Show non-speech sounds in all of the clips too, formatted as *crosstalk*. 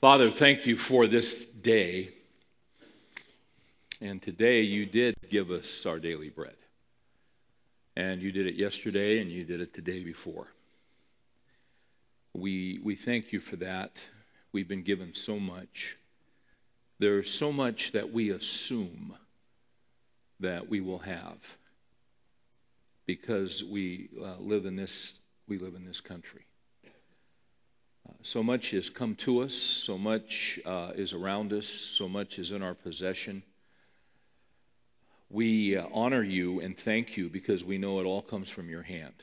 Father, thank you for this day. And today you did give us our daily bread. And you did it yesterday and you did it the day before. We, we thank you for that. We've been given so much. There's so much that we assume that we will have because we uh, live in this we live in this country. Uh, so much has come to us, so much uh, is around us, so much is in our possession. We uh, honor you and thank you because we know it all comes from your hand.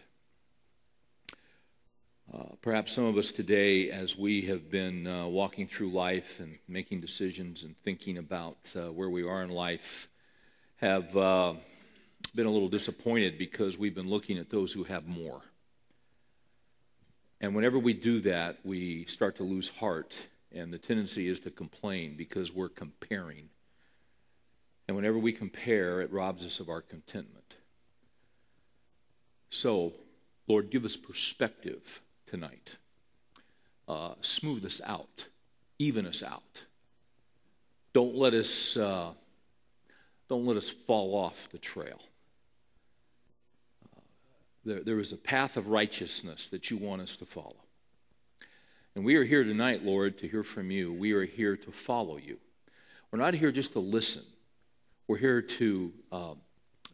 Uh, perhaps some of us today, as we have been uh, walking through life and making decisions and thinking about uh, where we are in life, have been a little disappointed because we've been looking at those who have more. And whenever we do that, we start to lose heart, and the tendency is to complain because we're comparing. And whenever we compare, it robs us of our contentment. So, Lord, give us perspective tonight. Uh, smooth us out, even us out. Don't let us, uh, don't let us fall off the trail there, there is a path of righteousness that you want us to follow. And we are here tonight, Lord, to hear from you. We are here to follow you. We're not here just to listen. We're here to, uh,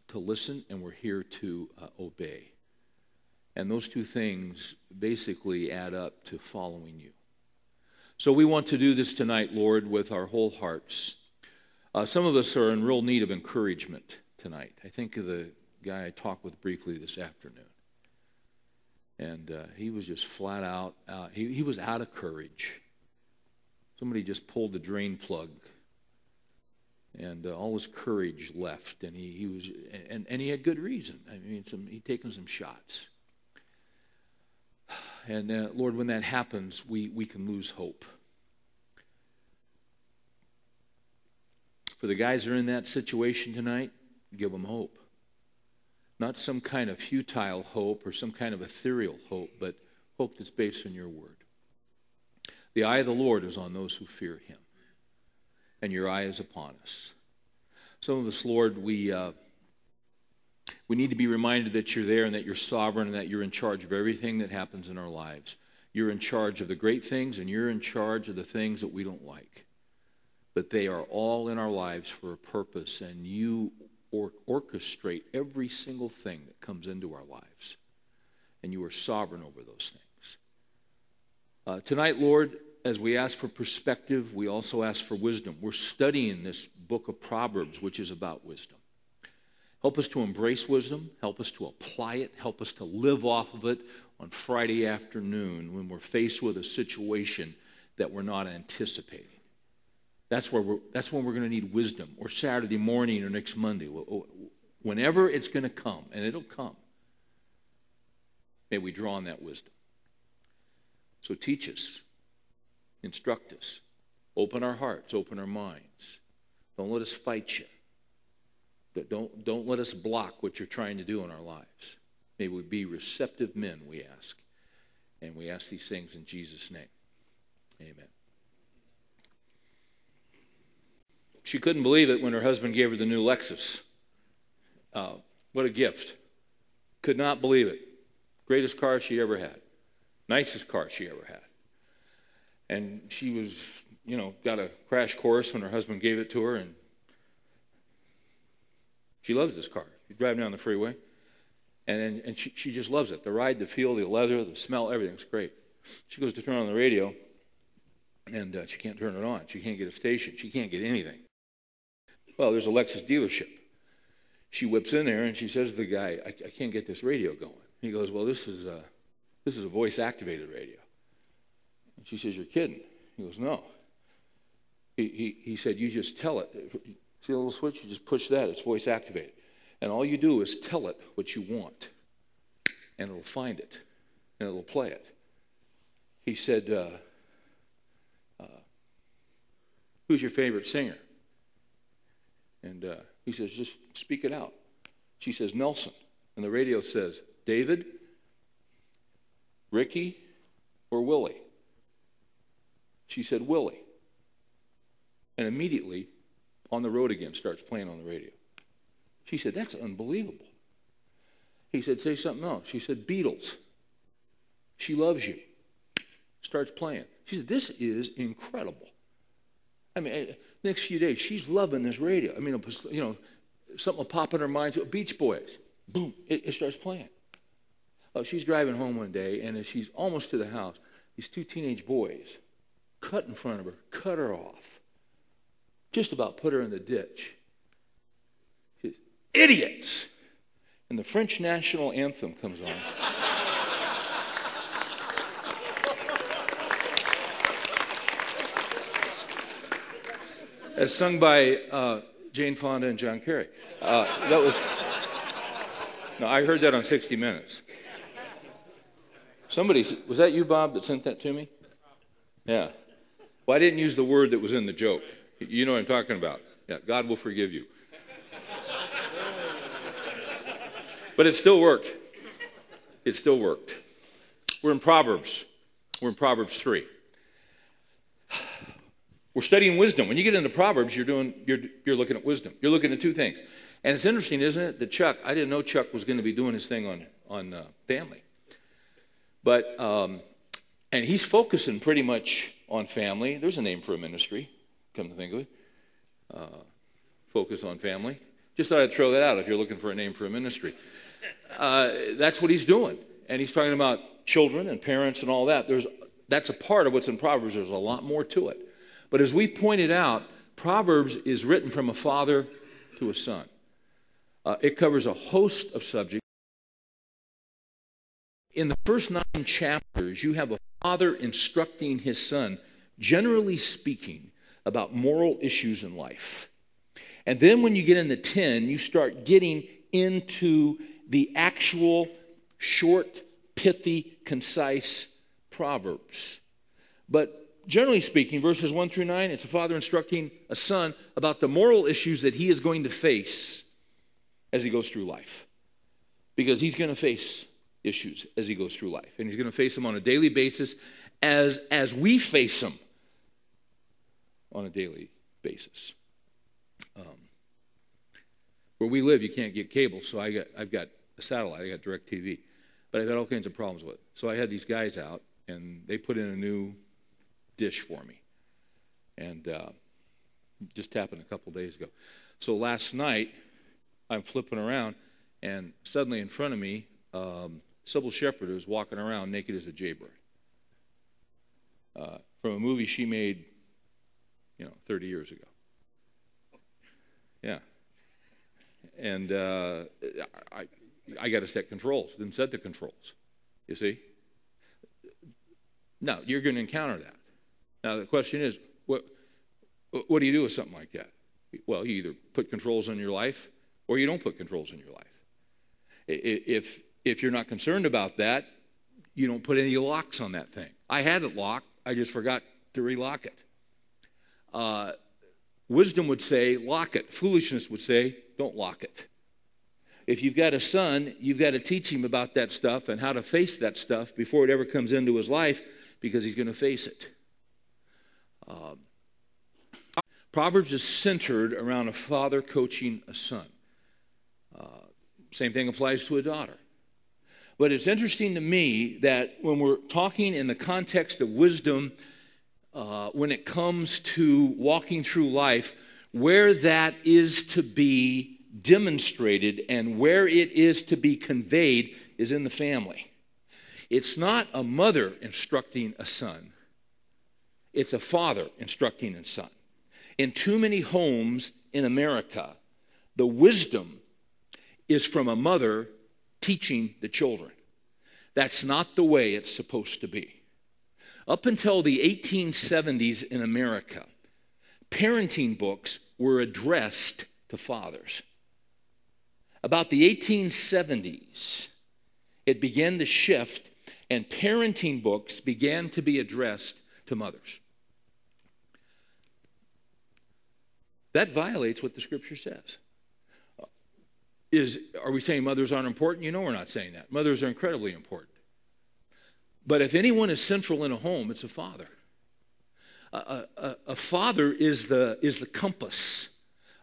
to listen and we're here to uh, obey. And those two things basically add up to following you. So we want to do this tonight, Lord, with our whole hearts. Uh, some of us are in real need of encouragement tonight. I think of the guy I talked with briefly this afternoon. And uh, he was just flat out, uh, he, he was out of courage. Somebody just pulled the drain plug, and uh, all his courage left. And he, he was, and, and he had good reason. I mean, some, he'd taken some shots. And uh, Lord, when that happens, we, we can lose hope. For the guys that are in that situation tonight, give them hope. Not some kind of futile hope or some kind of ethereal hope, but hope that's based on your word. The eye of the Lord is on those who fear him, and your eye is upon us. Some of us, Lord, we, uh, we need to be reminded that you're there and that you're sovereign and that you're in charge of everything that happens in our lives. You're in charge of the great things and you're in charge of the things that we don't like. But they are all in our lives for a purpose, and you or orchestrate every single thing that comes into our lives. And you are sovereign over those things. Uh, tonight, Lord, as we ask for perspective, we also ask for wisdom. We're studying this book of Proverbs, which is about wisdom. Help us to embrace wisdom, help us to apply it, help us to live off of it on Friday afternoon when we're faced with a situation that we're not anticipating. That's, where we're, that's when we're going to need wisdom, or Saturday morning or next Monday. Oh, whenever it's going to come, and it'll come, may we draw on that wisdom. So teach us, instruct us, open our hearts, open our minds. Don't let us fight you. Don't, don't let us block what you're trying to do in our lives. May we be receptive men, we ask. And we ask these things in Jesus' name. Amen. She couldn't believe it when her husband gave her the new Lexus. Uh, what a gift. Could not believe it. Greatest car she ever had. Nicest car she ever had. And she was, you know, got a crash course when her husband gave it to her, and she loves this car. She's driving down the freeway, and, and she, she just loves it. The ride, the feel, the leather, the smell, everything's great. She goes to turn on the radio, and uh, she can't turn it on. She can't get a station. She can't get anything. Well, there's a Lexus dealership. She whips in there and she says to the guy, I, I can't get this radio going. He goes, Well, this is a, this is a voice activated radio. And she says, You're kidding. He goes, No. He, he, he said, You just tell it. See the little switch? You just push that, it's voice activated. And all you do is tell it what you want, and it'll find it, and it'll play it. He said, uh, uh, Who's your favorite singer? And uh, he says, just speak it out. She says, Nelson. And the radio says, David, Ricky, or Willie? She said, Willie. And immediately, on the road again, starts playing on the radio. She said, That's unbelievable. He said, Say something else. She said, Beatles. She loves you. Starts playing. She said, This is incredible. I mean, next few days, she's loving this radio. I mean, you know, something will pop in her mind. Beach Boys. Boom, it, it starts playing. Oh, she's driving home one day, and as she's almost to the house, these two teenage boys cut in front of her, cut her off, just about put her in the ditch. Idiots! And the French national anthem comes on. *laughs* As sung by uh, Jane Fonda and John Kerry. Uh, that was. No, I heard that on 60 Minutes. Somebody, was that you, Bob, that sent that to me? Yeah. Well, I didn't use the word that was in the joke. You know what I'm talking about. Yeah, God will forgive you. But it still worked. It still worked. We're in Proverbs. We're in Proverbs 3. We're studying wisdom. When you get into Proverbs, you're doing you're you're looking at wisdom. You're looking at two things. And it's interesting, isn't it, that Chuck, I didn't know Chuck was going to be doing his thing on on uh, family. But um, and he's focusing pretty much on family. There's a name for a ministry, come to think of it. Uh, focus on family. Just thought I'd throw that out if you're looking for a name for a ministry. Uh, that's what he's doing. And he's talking about children and parents and all that. There's, that's a part of what's in Proverbs. There's a lot more to it. But as we pointed out, Proverbs is written from a father to a son. Uh, it covers a host of subjects. In the first nine chapters, you have a father instructing his son, generally speaking, about moral issues in life. And then when you get into 10, you start getting into the actual short, pithy, concise proverbs. But generally speaking, verses 1 through 9, it's a father instructing a son about the moral issues that he is going to face as he goes through life. Because he's going to face issues as he goes through life. And he's going to face them on a daily basis as, as we face them on a daily basis. Um, where we live, you can't get cable, so I got, I've got a satellite, I got DirecTV, But I've had all kinds of problems with it. So I had these guys out, and they put in a new dish for me. And uh, just happened a couple days ago. So last night, I'm flipping around, and suddenly in front of me, um, Cybill Shepherd was walking around naked as a jaybird. Uh, from a movie she made, you know, 30 years ago. Yeah. And uh, I, I got to set controls. Didn't set the controls. You see? No, you're going to encounter that. Now, the question is, what, what do you do with something like that? Well, you either put controls on your life or you don't put controls in your life. If, if you're not concerned about that, you don't put any locks on that thing. I had it locked, I just forgot to relock it. Uh, wisdom would say, lock it. Foolishness would say, don't lock it. If you've got a son, you've got to teach him about that stuff and how to face that stuff before it ever comes into his life because he's going to face it. Um, Proverbs is centered around a father coaching a son. Uh, same thing applies to a daughter. But it's interesting to me that when we're talking in the context of wisdom, uh, when it comes to walking through life, where that is to be demonstrated and where it is to be conveyed is in the family. It's not a mother instructing a son, it's a father instructing a son. In too many homes in America, the wisdom is from a mother teaching the children. That's not the way it's supposed to be. Up until the 1870s in America, parenting books were addressed to fathers. About the 1870s, it began to shift, and parenting books began to be addressed to mothers. That violates what the scripture says. Is, are we saying mothers aren't important? You know, we're not saying that. Mothers are incredibly important. But if anyone is central in a home, it's a father. A, a, a father is the, is the compass,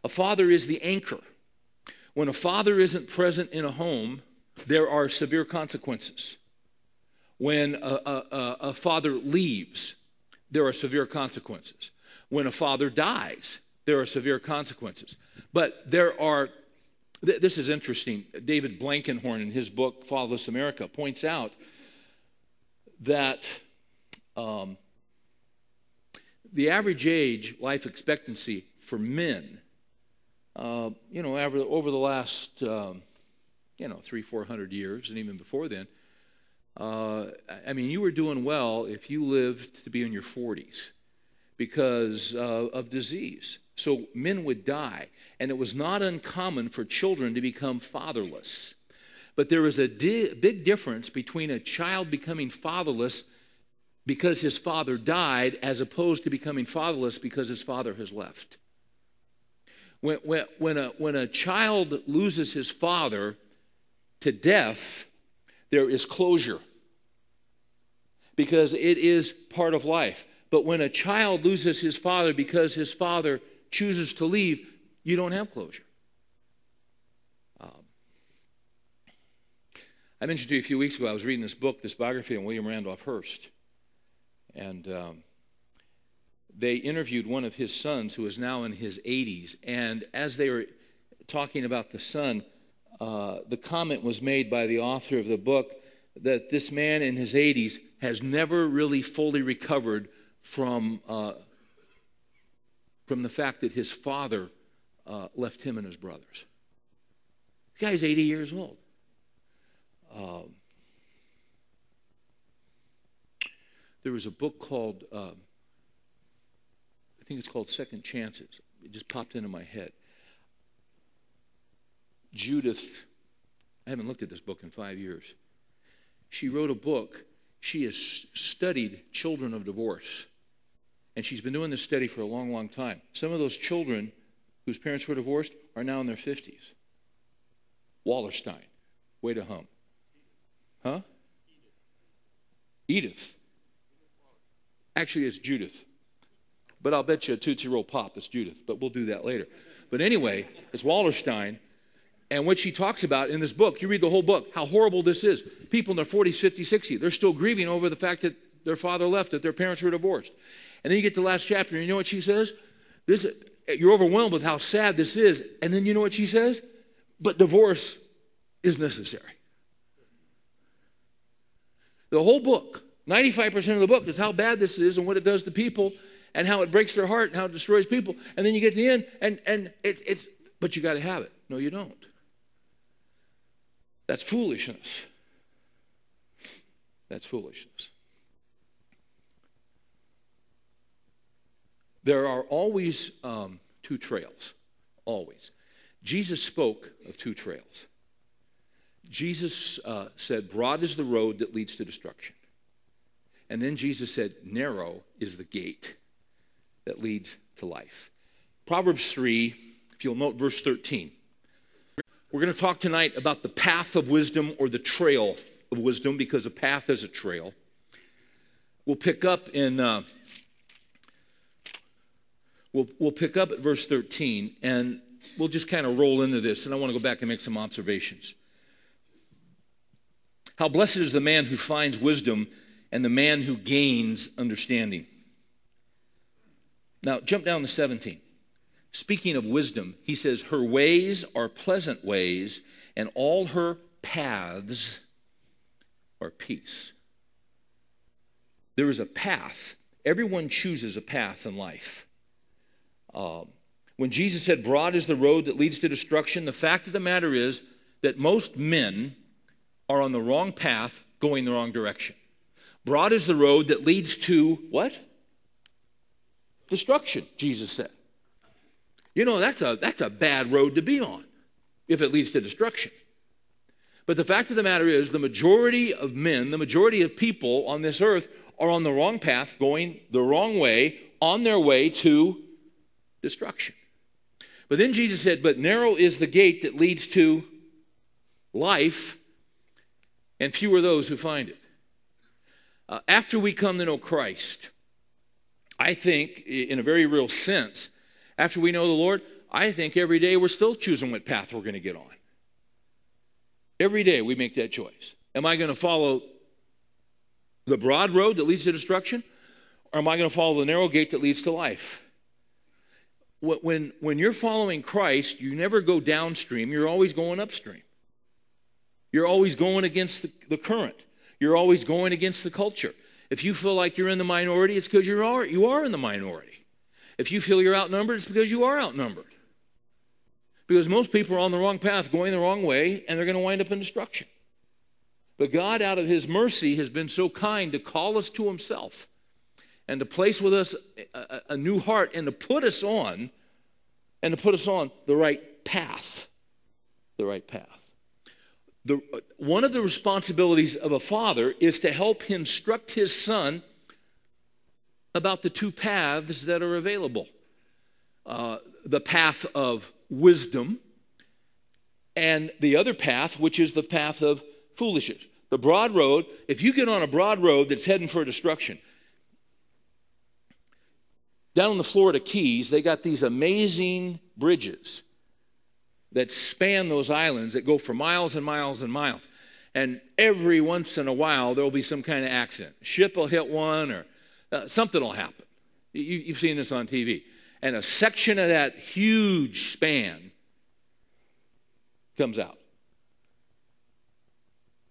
a father is the anchor. When a father isn't present in a home, there are severe consequences. When a, a, a father leaves, there are severe consequences. When a father dies, there are severe consequences. But there are, th- this is interesting. David Blankenhorn, in his book, Fatherless America, points out that um, the average age, life expectancy for men, uh, you know, over, over the last, um, you know, three, four hundred years, and even before then, uh, I mean, you were doing well if you lived to be in your 40s because uh, of disease. So men would die, and it was not uncommon for children to become fatherless. But there is a di- big difference between a child becoming fatherless because his father died as opposed to becoming fatherless because his father has left. When, when, when, a, when a child loses his father to death, there is closure because it is part of life. But when a child loses his father because his father chooses to leave, you don't have closure. Um, I mentioned to you a few weeks ago, I was reading this book, this biography on William Randolph Hearst. And um, they interviewed one of his sons who is now in his 80s. And as they were talking about the son, uh, the comment was made by the author of the book that this man in his 80s has never really fully recovered from, uh, from the fact that his father uh, left him and his brothers. The guy's 80 years old. Um, there was a book called, um, I think it's called Second Chances. It just popped into my head. Judith, I haven't looked at this book in five years. She wrote a book. She has studied children of divorce. And she's been doing this study for a long, long time. Some of those children whose parents were divorced are now in their 50s. Wallerstein, way to hum. Huh? Edith. Actually, it's Judith. But I'll bet you a Tootsie Roll Pop is Judith, but we'll do that later. But anyway, it's Wallerstein. And what she talks about in this book, you read the whole book, how horrible this is. People in their 40s, 50s, 60s, they're still grieving over the fact that their father left, that their parents were divorced. And then you get to the last chapter, and you know what she says? This, you're overwhelmed with how sad this is. And then you know what she says? But divorce is necessary. The whole book, 95% of the book, is how bad this is and what it does to people and how it breaks their heart and how it destroys people. And then you get to the end, and, and it, it's, but you got to have it. No, you don't. That's foolishness. That's foolishness. There are always um, two trails, always. Jesus spoke of two trails. Jesus uh, said, Broad is the road that leads to destruction. And then Jesus said, Narrow is the gate that leads to life. Proverbs 3, if you'll note verse 13. We're going to talk tonight about the path of wisdom or the trail of wisdom because a path is a trail. We'll pick up in uh, we'll, we'll pick up at verse 13 and we'll just kind of roll into this and I want to go back and make some observations. How blessed is the man who finds wisdom and the man who gains understanding. Now jump down to 17. Speaking of wisdom, he says, Her ways are pleasant ways, and all her paths are peace. There is a path. Everyone chooses a path in life. Uh, when Jesus said, Broad is the road that leads to destruction, the fact of the matter is that most men are on the wrong path going the wrong direction. Broad is the road that leads to what? Destruction, Jesus said. You know, that's a, that's a bad road to be on if it leads to destruction. But the fact of the matter is, the majority of men, the majority of people on this earth are on the wrong path, going the wrong way, on their way to destruction. But then Jesus said, But narrow is the gate that leads to life, and few are those who find it. Uh, after we come to know Christ, I think, in a very real sense, after we know the Lord, I think every day we're still choosing what path we're going to get on. Every day we make that choice. Am I going to follow the broad road that leads to destruction? Or am I going to follow the narrow gate that leads to life? When, when you're following Christ, you never go downstream, you're always going upstream. You're always going against the, the current, you're always going against the culture. If you feel like you're in the minority, it's because you are, you are in the minority. If you feel you're outnumbered, it's because you are outnumbered. Because most people are on the wrong path, going the wrong way, and they're going to wind up in destruction. But God, out of His mercy, has been so kind to call us to Himself and to place with us a, a, new heart and to put us on and to put us on the right path. The right path. The, one of the responsibilities of a father is to help instruct his son about the two paths that are available. Uh, the path of wisdom and the other path which is the path of foolishness. The broad road if you get on a broad road that's heading for destruction down on the Florida Keys, they got these amazing bridges that span those islands that go for miles and miles and miles. And every once in a while, there will be some kind of accident. Ship will hit one or uh, something will happen. You, you've seen this on TV. And a section of that huge span comes out.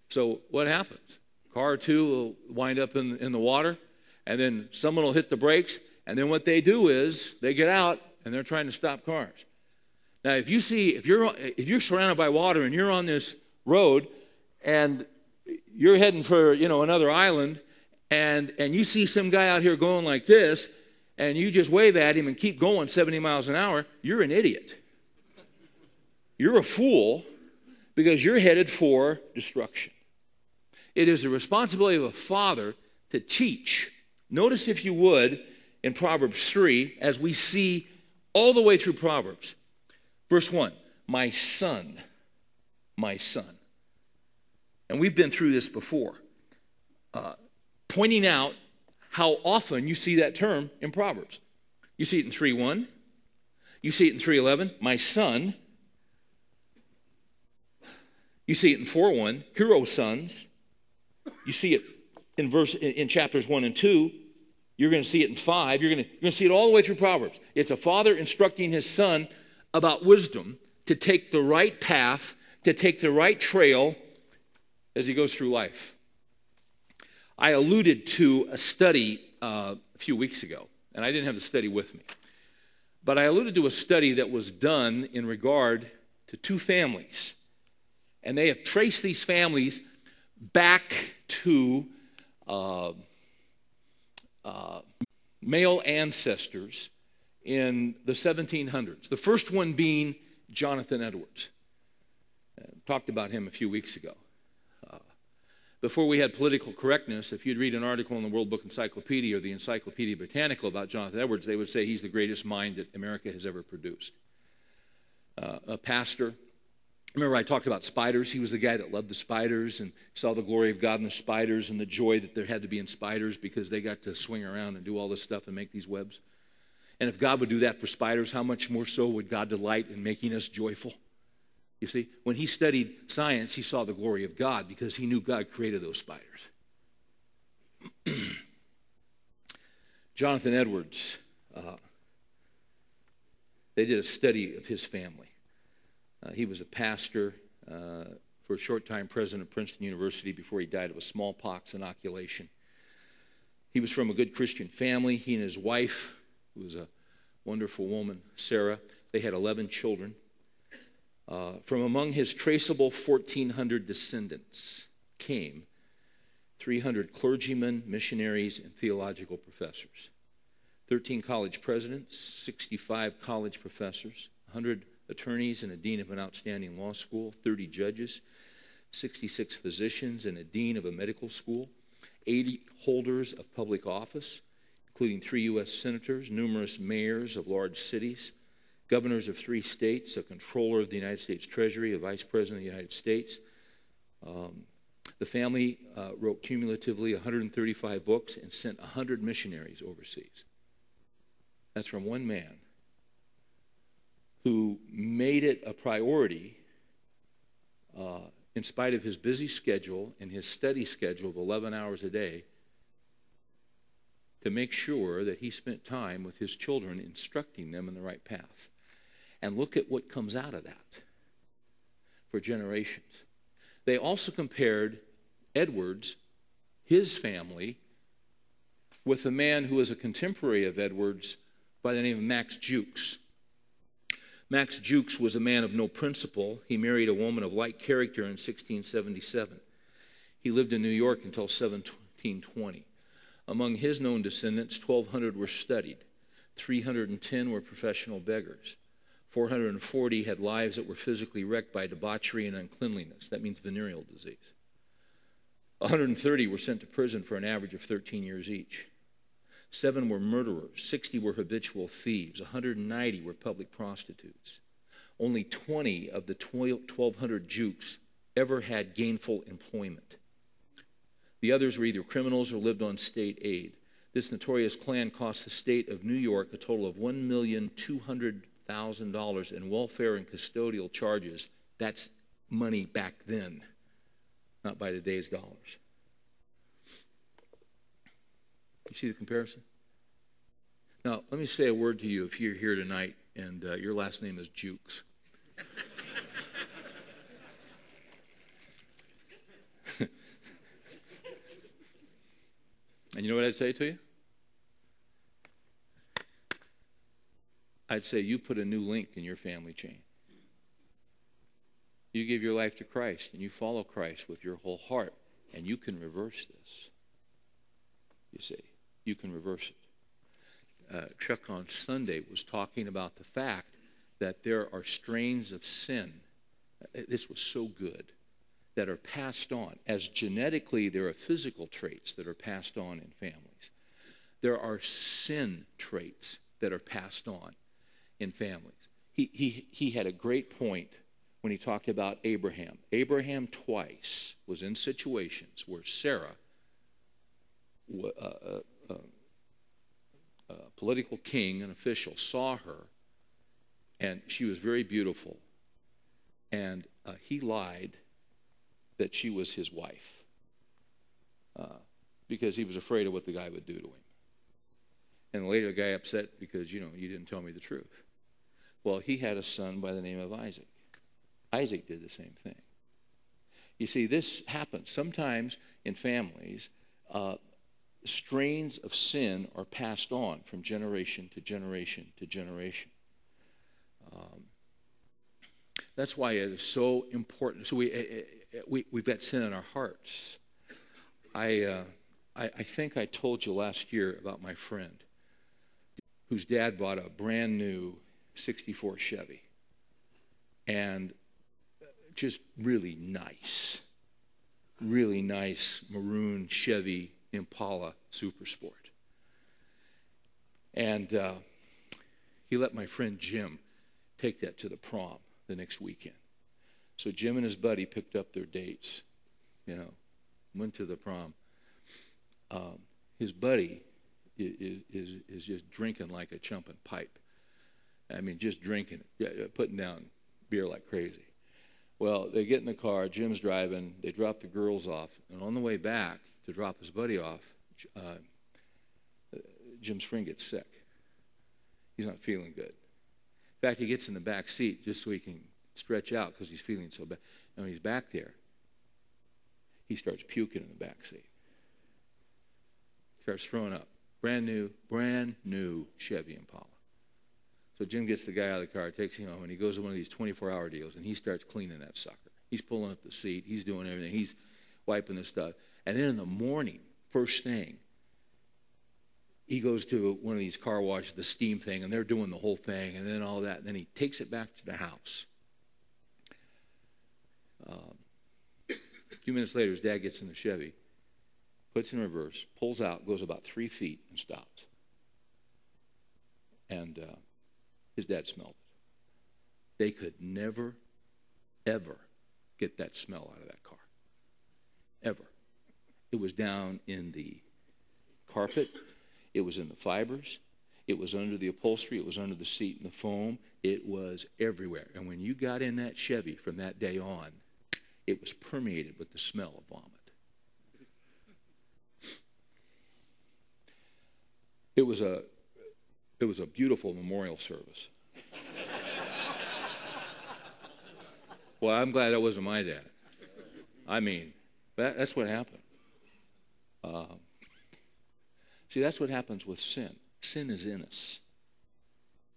So what happens? Car two will wind up in, in the water, and then someone will hit the brakes, and then what they do is they get out and they're trying to stop cars. Now, if you see, if you're, if you're surrounded by water and you're on this road and you're heading for, you know, another island and, and you see some guy out here going like this and you just wave at him and keep going 70 miles an hour, you're an idiot. You're a fool because you're headed for destruction. It is the responsibility of a father to teach. Notice, if you would, in Proverbs 3 as we see all the way through Proverbs. Verse 1 My son, my son. And we've been through this before, uh, pointing out how often you see that term in Proverbs. You see it in 3 1, you see it in 311, my son. You see it in 4 1, hero sons. You see it in verse in chapters 1 and 2, you're going to see it in five. You're going, to, you're going to see it all the way through Proverbs. It's a father instructing his son about wisdom to take the right path, to take the right trail as he goes through life. I alluded to a study uh, a few weeks ago, and I didn't have the study with me. But I alluded to a study that was done in regard to two families. And they have traced these families back to. Uh, uh, male ancestors in the 1700s. The first one being Jonathan Edwards. Uh, talked about him a few weeks ago. Uh, before we had political correctness, if you'd read an article in the World Book Encyclopedia or the Encyclopedia Britannica about Jonathan Edwards, they would say he's the greatest mind that America has ever produced. Uh, a pastor, Remember, I talked about spiders. He was the guy that loved the spiders and saw the glory of God in the spiders and the joy that there had to be in spiders because they got to swing around and do all this stuff and make these webs. And if God would do that for spiders, how much more so would God delight in making us joyful? You see, when he studied science, he saw the glory of God because he knew God created those spiders. *clears throat* Jonathan Edwards, uh, they did a study of his family. Uh, he was a pastor, uh, for a short time, president of Princeton University before he died of a smallpox inoculation. He was from a good Christian family. He and his wife, who was a wonderful woman, Sarah, they had 11 children. Uh, from among his traceable 1,400 descendants came 300 clergymen, missionaries, and theological professors, 13 college presidents, 65 college professors, 100 attorneys and a dean of an outstanding law school, 30 judges, 66 physicians, and a dean of a medical school, 80 holders of public office, including three U.S. senators, numerous mayors of large cities, governors of three states, a controller of the United States Treasury, a vice president of the United States. Um, the family uh, wrote cumulatively 135 books and sent 100 missionaries overseas. That's from one man who made it a priority, uh, in spite of his busy schedule and his study schedule of 11 hours a day, to make sure that he spent time with his children instructing them in the right path. And look at what comes out of that for generations. They also compared Edwards, his family, with a man who was a contemporary of Edwards by the name of Max Jukes. Max Jukes was a man of no principle. He married a woman of light character in 1677. He lived in New York until 1720. Among his known descendants, 1,200 were studied, 310 were professional beggars. 440 had lives that were physically wrecked by debauchery and uncleanliness. That means venereal disease. 130 were sent to prison for an average of 13 years each. Seven were murderers, 60 were habitual thieves, 190 were public prostitutes. Only 20 of the 1,200 Jukes ever had gainful employment. The others were either criminals or lived on state aid. This notorious clan cost the state of New York a total of $1,200,000 in welfare and custodial charges. That's money back then, not by today's dollars. You see the comparison? Now, let me say a word to you if you're here tonight and uh, your last name is Jukes. *laughs* and you know what I'd say to you? I'd say you put a new link in your family chain. You give your life to Christ and you follow Christ with your whole heart, and you can reverse this. You see you can reverse it. Uh, Chuck on Sunday was talking about the fact that there are strains of sin. Uh, this was so good that are passed on. As genetically, there are physical traits that are passed on in families. There are sin traits that are passed on in families. He, he, he had a great point when he talked about Abraham. Abraham twice was in situations where Sarah uh, uh, political king, an official, saw her, and she was very beautiful. And uh, he lied that she was his wife uh, because he was afraid of what the guy would do to him. And later, the guy upset because, you know, you didn't tell me the truth. Well, he had a son by the name of Isaac. Isaac did the same thing. You see, this happens sometimes in families. Uh, strains of sin are passed on from generation to generation to generation. Um, that's why it is so important. So we, eh, eh, eh, we, we've got sin in our hearts. I, uh, I, I think I told you last year about my friend whose dad bought a brand new 64 Chevy. And just really nice, really nice maroon Chevy Impala Super Sport. And uh, he let my friend Jim take that to the prom the next weekend. So Jim and his buddy picked up their dates, you know, went to the prom. Um, his buddy is, is, is just drinking like a chumping pipe. I mean, just drinking, putting down beer like crazy. Well, they get in the car, Jim's driving, they drop the girls off, and on the way back, to drop his buddy off, uh, Jim's friend gets sick. He's not feeling good. In fact, he gets in the back seat just so he can stretch out because he's feeling so bad. And when he's back there, he starts puking in the back seat. Starts throwing up. Brand new, brand new Chevy Impala. So Jim gets the guy out of the car, takes him home, and he goes to one of these 24 hour deals and he starts cleaning that sucker. He's pulling up the seat, he's doing everything, he's wiping the stuff. And then in the morning, first thing, he goes to one of these car washes, the steam thing, and they're doing the whole thing, and then all that. And then he takes it back to the house. Um, a few minutes later, his dad gets in the Chevy, puts in reverse, pulls out, goes about three feet, and stops. And uh, his dad smelled it. They could never, ever get that smell out of that car. Ever. It was down in the carpet, it was in the fibers, it was under the upholstery, it was under the seat and the foam, it was everywhere. And when you got in that Chevy from that day on, it was permeated with the smell of vomit. It was a it was a beautiful memorial service. well, I'm glad that wasn't my dad. I mean, that, that's what happened. Uh, see, that's what happens with sin. Sin is in us.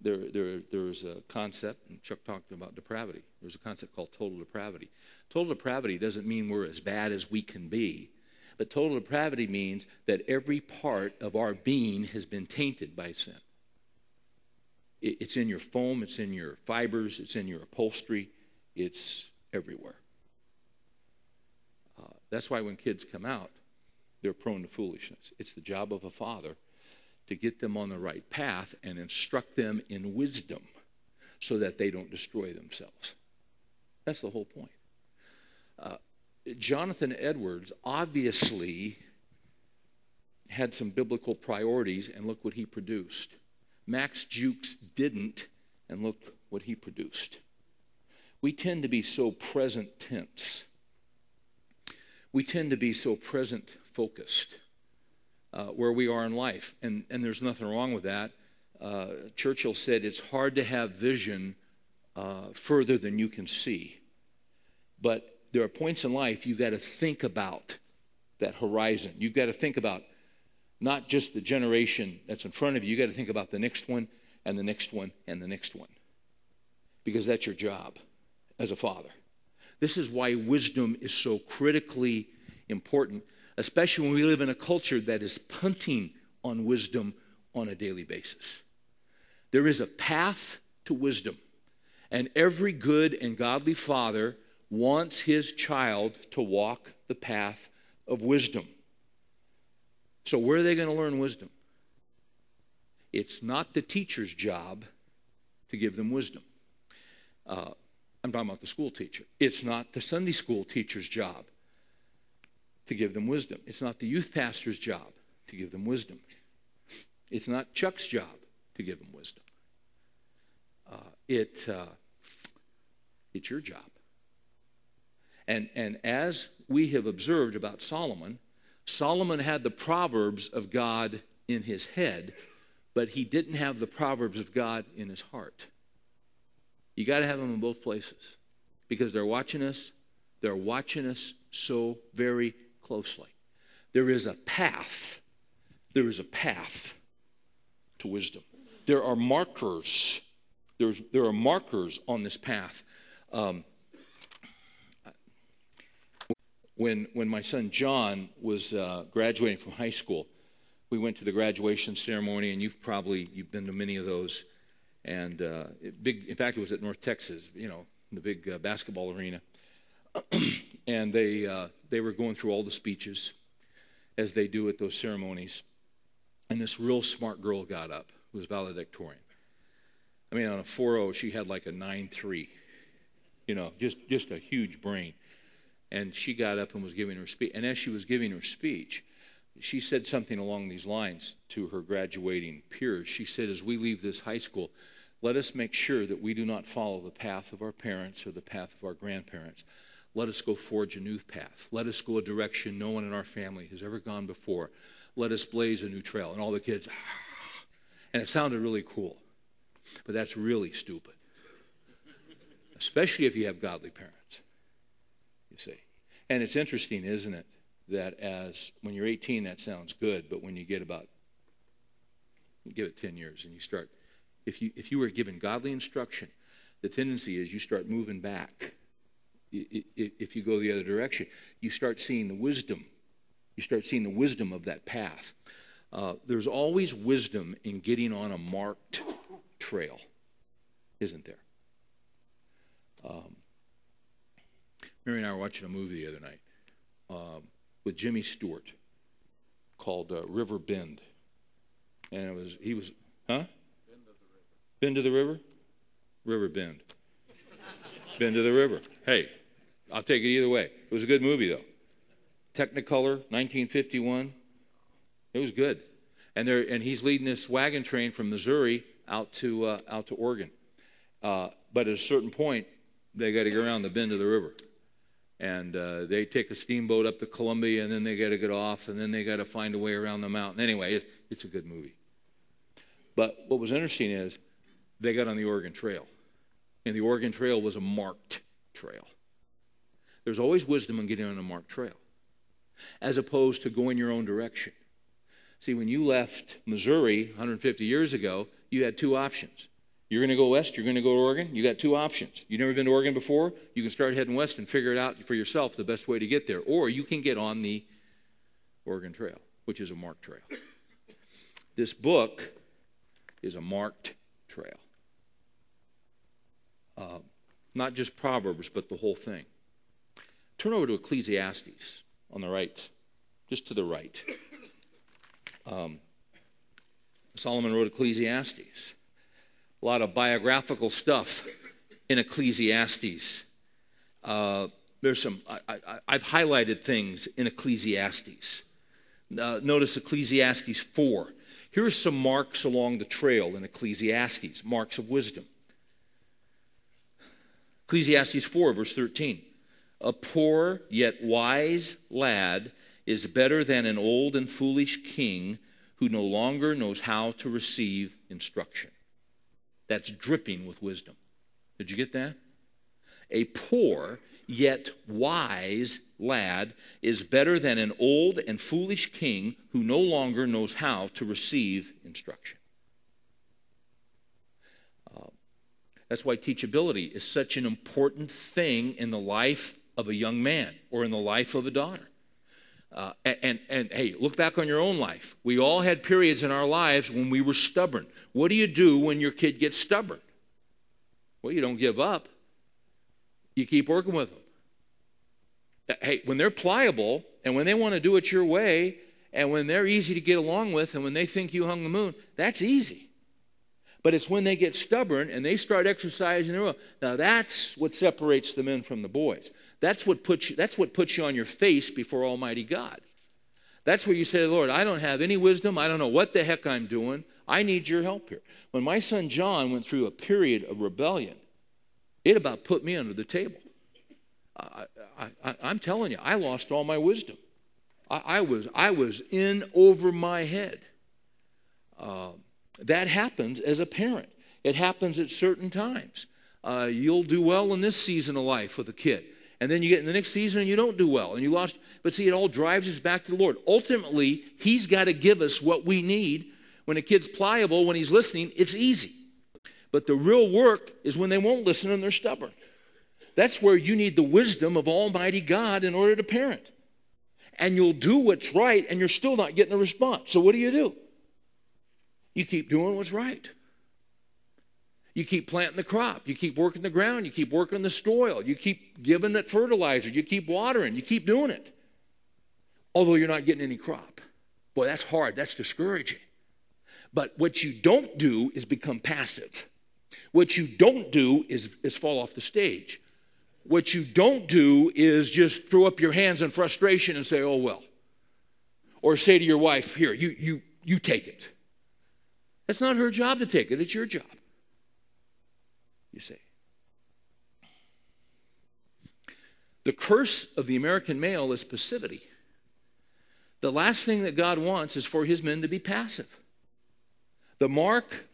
There, there, there's a concept, and Chuck talked about depravity. There's a concept called total depravity. Total depravity doesn't mean we're as bad as we can be, but total depravity means that every part of our being has been tainted by sin. It's in your foam, it's in your fibers, it's in your upholstery, it's everywhere. Uh, that's why when kids come out, they're prone to foolishness. It's the job of a father to get them on the right path and instruct them in wisdom so that they don't destroy themselves. That's the whole point. Uh, Jonathan Edwards obviously had some biblical priorities, and look what he produced. Max Jukes didn't, and look what he produced. We tend to be so present tense. We tend to be so present focused uh, where we are in life. And, and there's nothing wrong with that. Uh, Churchill said it's hard to have vision uh, further than you can see. But there are points in life you've got to think about that horizon. You've got to think about not just the generation that's in front of you, you've got to think about the next one and the next one and the next one. Because that's your job as a father. This is why wisdom is so critically important especially when we live in a culture that is punting on wisdom on a daily basis. There is a path to wisdom, and every good and godly father wants his child to walk the path of wisdom. So, where are they going to learn wisdom? It's not the teacher's job to give them wisdom. Uh, I'm talking about the school teacher. It's not the Sunday school teacher's job to give them wisdom. It's not the youth pastor's job to give them wisdom. It's not Chuck's job to give them wisdom. Uh, it, uh, it's your job. And, and as we have observed about Solomon, Solomon had the Proverbs of God in his head, but he didn't have the Proverbs of God in his heart. You got to have them in both places because they're watching us. They're watching us so very closely. There is a path. There is a path to wisdom. There are markers. There's, there are markers on this path. Um, when, when my son John was uh, graduating from high school, we went to the graduation ceremony, and you've probably you've been to many of those. And uh, big, in fact, it was at North Texas, you know, the big uh, basketball arena. *clears throat* and they, uh, they were going through all the speeches as they do at those ceremonies. And this real smart girl got up, who was valedictorian. I mean, on a 4.0, she had like a 9.3, you know, just, just a huge brain. And she got up and was giving her speech. And as she was giving her speech, she said something along these lines to her graduating peers. She said, As we leave this high school, let us make sure that we do not follow the path of our parents or the path of our grandparents let us go forge a new path. Let us go a direction no one in our family has ever gone before. Let us blaze a new trail. And all the kids, *sighs* and it sounded really cool. But that's really stupid. Especially if you have godly parents, you see. And it's interesting, isn't it, that as when you're 18, that sounds good, but when you get about, you give it 10 years and you start, if you, if you were given godly instruction, the tendency is you start moving back if you go the other direction. You start seeing the wisdom. You start seeing the wisdom of that path. Uh, there's always wisdom in getting on a marked trail, isn't there? Um, Mary and I were watching a movie the other night um, with Jimmy Stewart called uh, River Bend, and it was he was huh? Bend to the river. Bend to the river. River Bend. Bend to the river. Hey, I'll take it either way. It was a good movie, though. Technicolor, 1951. It was good. And, they're, and he's leading this wagon train from Missouri out to, uh, out to Oregon. Uh, but at a certain point, they got to go around the bend of the river. And uh, they take a steamboat up the Columbia, and then they got to get off, and then they got to find a way around the mountain. Anyway, it, it's a good movie. But what was interesting is they got on the Oregon Trail. And the Oregon Trail was a marked trail. There's always wisdom in getting on a marked trail, as opposed to going your own direction. See, when you left Missouri 150 years ago, you had two options. You're going to go west, you're going to go to Oregon, you got two options. You've never been to Oregon before, you can start heading west and figure it out for yourself the best way to get there. Or you can get on the Oregon Trail, which is a marked trail. This book is a marked trail. Uh, not just Proverbs, but the whole thing. Turn over to Ecclesiastes on the right, just to the right. Um, Solomon wrote Ecclesiastes. A lot of biographical stuff in Ecclesiastes. Uh, there's some, I, have highlighted things in Ecclesiastes. Uh, notice Ecclesiastes 4. Here are some marks along the trail in Ecclesiastes, marks of wisdom. Ecclesiastes 4, verse 13. A poor yet wise lad is better than an old and foolish king who no longer knows how to receive instruction. That's dripping with wisdom. Did you get that? A poor yet wise lad is better than an old and foolish king who no longer knows how to receive instruction. Uh, that's why teachability is such an important thing in the life of a young man or in the life of a daughter. Uh, and, and, hey, look back on your own life. We all had periods in our lives when we were stubborn. What do you do when your kid gets stubborn? Well, you don't give up, you keep working with them. Uh, hey, when they're pliable and when they want to do it your way and when they're easy to get along with and when they think you hung the moon, that's easy. But it's when they get stubborn and they start exercising their will. Now that's what separates the men from the boys. That's what puts you, that's what puts you on your face before Almighty God. That's where you say, Lord, I don't have any wisdom. I don't know what the heck I'm doing. I need your help here. When my son John went through a period of rebellion, it about put me under the table. I, am telling you, I lost all my wisdom. I, I, was, I was in over my head. Um, that happens as a parent, it happens at certain times. Uh, you'll do well in this season of life with a kid. And then you get in the next season and you don't do well and you lost. But see, it all drives us back to the Lord. Ultimately, He's got to give us what we need. When a kid's pliable, when he's listening, it's easy. But the real work is when they won't listen and they're stubborn. That's where you need the wisdom of Almighty God in order to parent. And you'll do what's right and you're still not getting a response. So what do you do? You keep doing what's right. You keep planting the crop. You keep working the ground. You keep working the soil. You keep giving it fertilizer. You keep watering. You keep doing it. Although you're not getting any crop. Boy, that's hard. That's discouraging. But what you don't do is become passive. What you don't do is, is fall off the stage. What you don't do is just throw up your hands in frustration and say, oh, well. Or say to your wife, here, you, you, you take it. That's not her job to take it, it's your job. You see. The curse of the American male is passivity. The last thing that God wants is for his men to be passive. The mark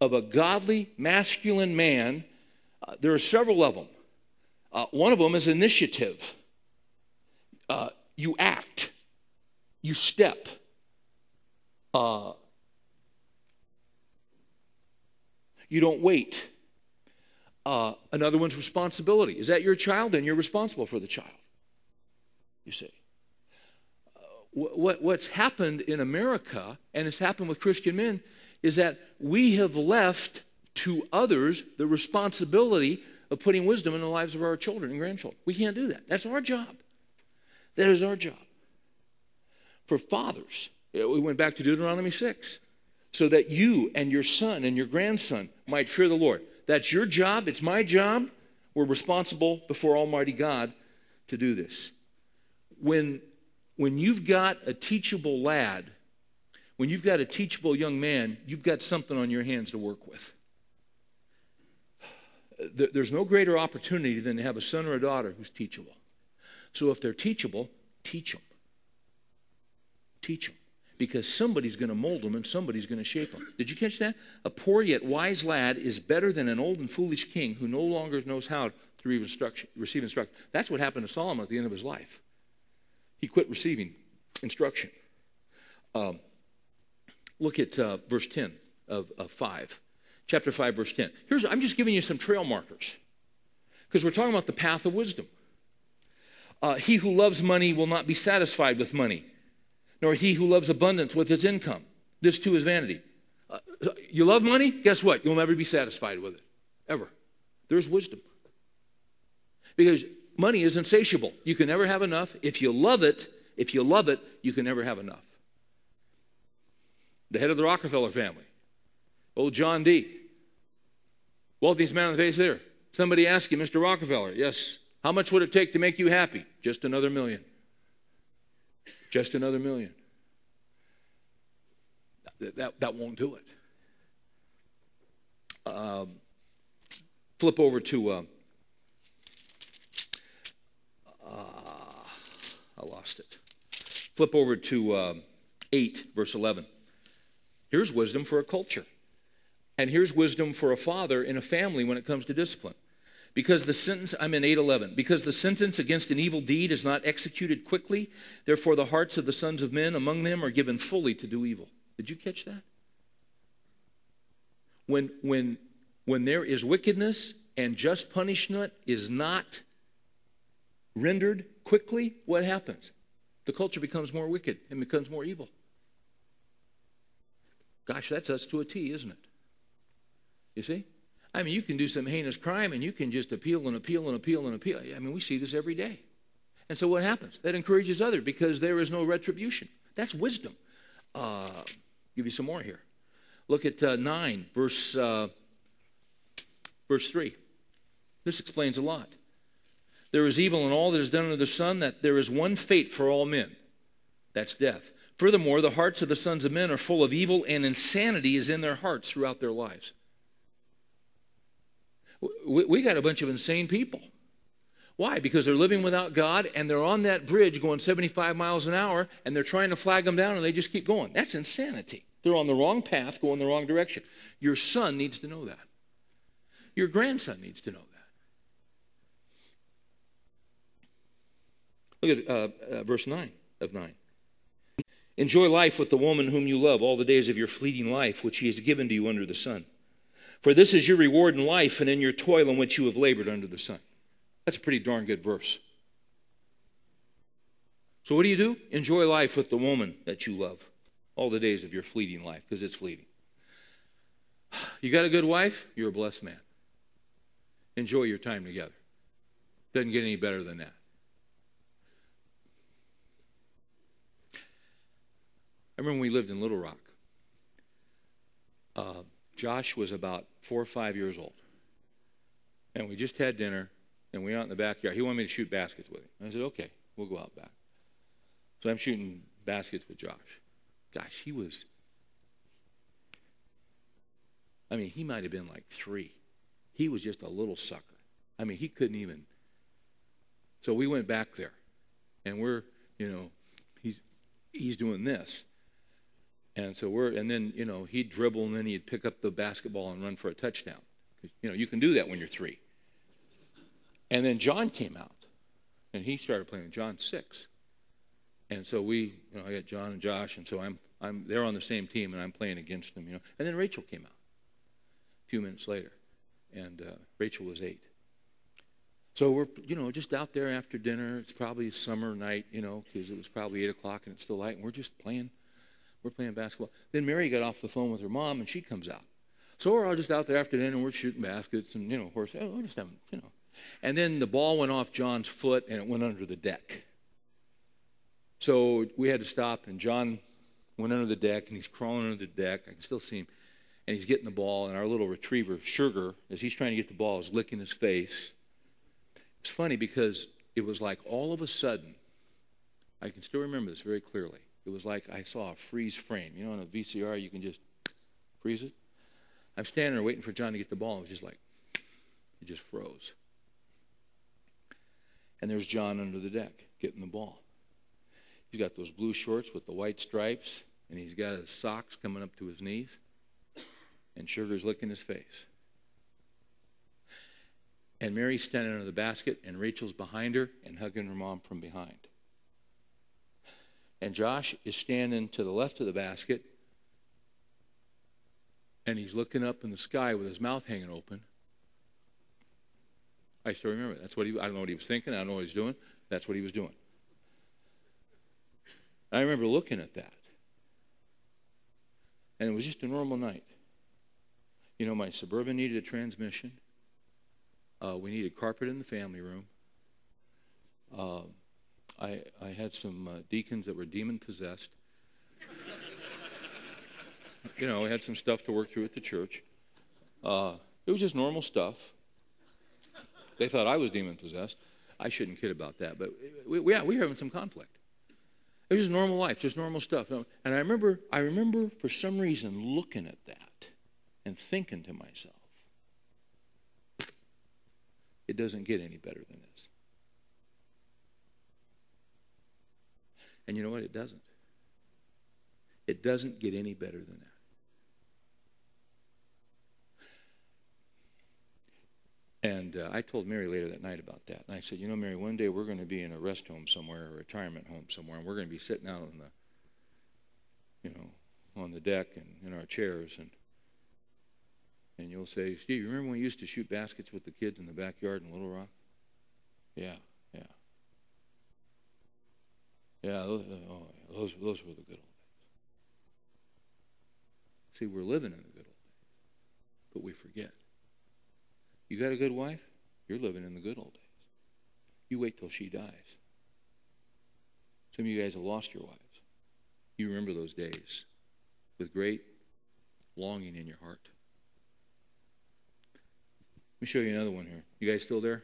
of a godly, masculine man, uh, there are several of them. Uh, one of them is initiative. Uh, you act, you step. Uh, You don't wait. Uh, another one's responsibility. Is that your child? Then you're responsible for the child. You see. Uh, what, what's happened in America, and it's happened with Christian men, is that we have left to others the responsibility of putting wisdom in the lives of our children and grandchildren. We can't do that. That's our job. That is our job. For fathers, we went back to Deuteronomy 6 so that you and your son and your grandson might fear the Lord. That's your job. It's my job. We're responsible before Almighty God to do this. When, when you've got a teachable lad, When you've got a teachable young man, you've got something on your hands to work with. There's no greater opportunity than to have a son or a daughter who's teachable. So if they're teachable, teach them. Teach them. Because somebody's going to mold them and somebody's going to shape them. Did you catch that? A poor yet wise lad is better than an old and foolish king who no longer knows how to receive instruction. That's what happened to Solomon at the end of his life. He quit receiving instruction. Um, look at uh, verse 10 of, of 5. Chapter 5, verse 10. Here's, I'm just giving you some trail markers because we're talking about the path of wisdom. Uh, he who loves money will not be satisfied with money, nor he who loves abundance with its income. This too is vanity. Uh, you love money? Guess what? You'll never be satisfied with it, ever. There's wisdom. Because money is insatiable. You can never have enough. If you love it, if you love it, you can never have enough. The head of the Rockefeller family, old John D. Wealthiest man on the face there. Somebody asked him, Mr. Rockefeller, yes, how much would it take to make you happy? Just another million. Just another million. That, that, that won't do it. Um, flip over to, uh, uh, I lost it. Flip over to uh, 8, verse 11. Here's wisdom for a culture. And here's wisdom for a father in a family when it comes to discipline. Because the sentence, I'm in 811, because the sentence against an evil deed is not executed quickly, therefore the hearts of the sons of men among them are given fully to do evil. Did you catch that? When, when, when there is wickedness and just punishment is not rendered quickly, what happens? The culture becomes more wicked and becomes more evil. Gosh, that's us to a T, isn't it? You see? I mean, you can do some heinous crime and you can just appeal and appeal and appeal and appeal. I mean, we see this every day. And so what happens? That encourages others because there is no retribution. That's wisdom. Uh, give you some more here. Look at uh, 9, verse, uh, verse 3. This explains a lot. There is evil in all that is done under the sun, that there is one fate for all men. That's death. Furthermore, the hearts of the sons of men are full of evil, and insanity is in their hearts throughout their lives. We, we got a bunch of insane people. Why? Because they're living without God and they're on that bridge going 75 miles an hour and they're trying to flag them down and they just keep going. That's insanity. They're on the wrong path, going the wrong direction. Your son needs to know that. Your grandson needs to know that. Look at uh, uh, verse 9 of 9. Enjoy life with the woman whom you love all the days of your fleeting life, which he has given to you under the sun. For this is your reward in life and in your toil in which you have labored under the sun. That's a pretty darn good verse. So, what do you do? Enjoy life with the woman that you love all the days of your fleeting life, because it's fleeting. You got a good wife? You're a blessed man. Enjoy your time together. Doesn't get any better than that. I remember when we lived in Little Rock. Uh, Josh was about four or five years old. And we just had dinner, and we went out in the backyard. He wanted me to shoot baskets with him. I said, okay, we'll go out back. So I'm shooting baskets with Josh. Gosh, he was, I mean, he might have been like three. He was just a little sucker. I mean, he couldn't even. So we went back there, and we're, you know, he's, he's doing this. And so we're, and then, you know, he'd dribble and then he'd pick up the basketball and run for a touchdown. You know, you can do that when you're three. And then John came out and he started playing John six. And so we, you know, I got John and Josh, and so I'm, I'm, they're on the same team and I'm playing against them, you know. And then Rachel came out a few minutes later, and uh, Rachel was eight. So we're, you know, just out there after dinner. It's probably a summer night, you know, because it was probably eight o'clock and it's still light, and we're just playing we're playing basketball. Then Mary got off the phone with her mom, and she comes out. So we're all just out there after dinner, and we're shooting baskets, and you know, of course, oh, we're just having, you know. And then the ball went off John's foot, and it went under the deck. So we had to stop, and John went under the deck, and he's crawling under the deck. I can still see him, and he's getting the ball, and our little retriever, Sugar, as he's trying to get the ball, is licking his face. It's funny because it was like all of a sudden, I can still remember this very clearly It was like I saw a freeze frame. You know, on a VCR, you can just freeze it. I'm standing there waiting for John to get the ball. It was just like, it just froze. And there's John under the deck getting the ball. He's got those blue shorts with the white stripes, and he's got his socks coming up to his knees, and Sugar's licking his face. And Mary's standing under the basket, and Rachel's behind her and hugging her mom from behind. And Josh is standing to the left of the basket, and he's looking up in the sky with his mouth hanging open. I still remember. That's what he. I don't know what he was thinking. I don't know what he was doing. That's what he was doing. I remember looking at that, and it was just a normal night. You know, my suburban needed a transmission. Uh, we needed carpet in the family room. Uh, I I had some uh, deacons that were demon possessed. you know, I had some stuff to work through at the church. Uh, it was just normal stuff. They thought I was demon possessed. I shouldn't kid about that, but we, we, yeah, we were having some conflict. It was just normal life, just normal stuff. And I remember, I remember for some reason looking at that and thinking to myself, it doesn't get any better than this. And you know what? It doesn't. It doesn't get any better than that. And uh, I told Mary later that night about that. And I said, You know, Mary, one day we're going to be in a rest home somewhere, a retirement home somewhere, and we're going to be sitting out on the, you know, on the deck and in our chairs. And, and you'll say, Steve, you remember when we used to shoot baskets with the kids in the backyard in Little Rock? Yeah, yeah. Those, uh, oh, those, those were the good old days. See, we're living in the good old days, but we forget. You got a good wife? You're living in the good old days. You wait till she dies. Some of you guys have lost your wives. You remember those days with great longing in your heart. Let me show you another one here. You guys still there?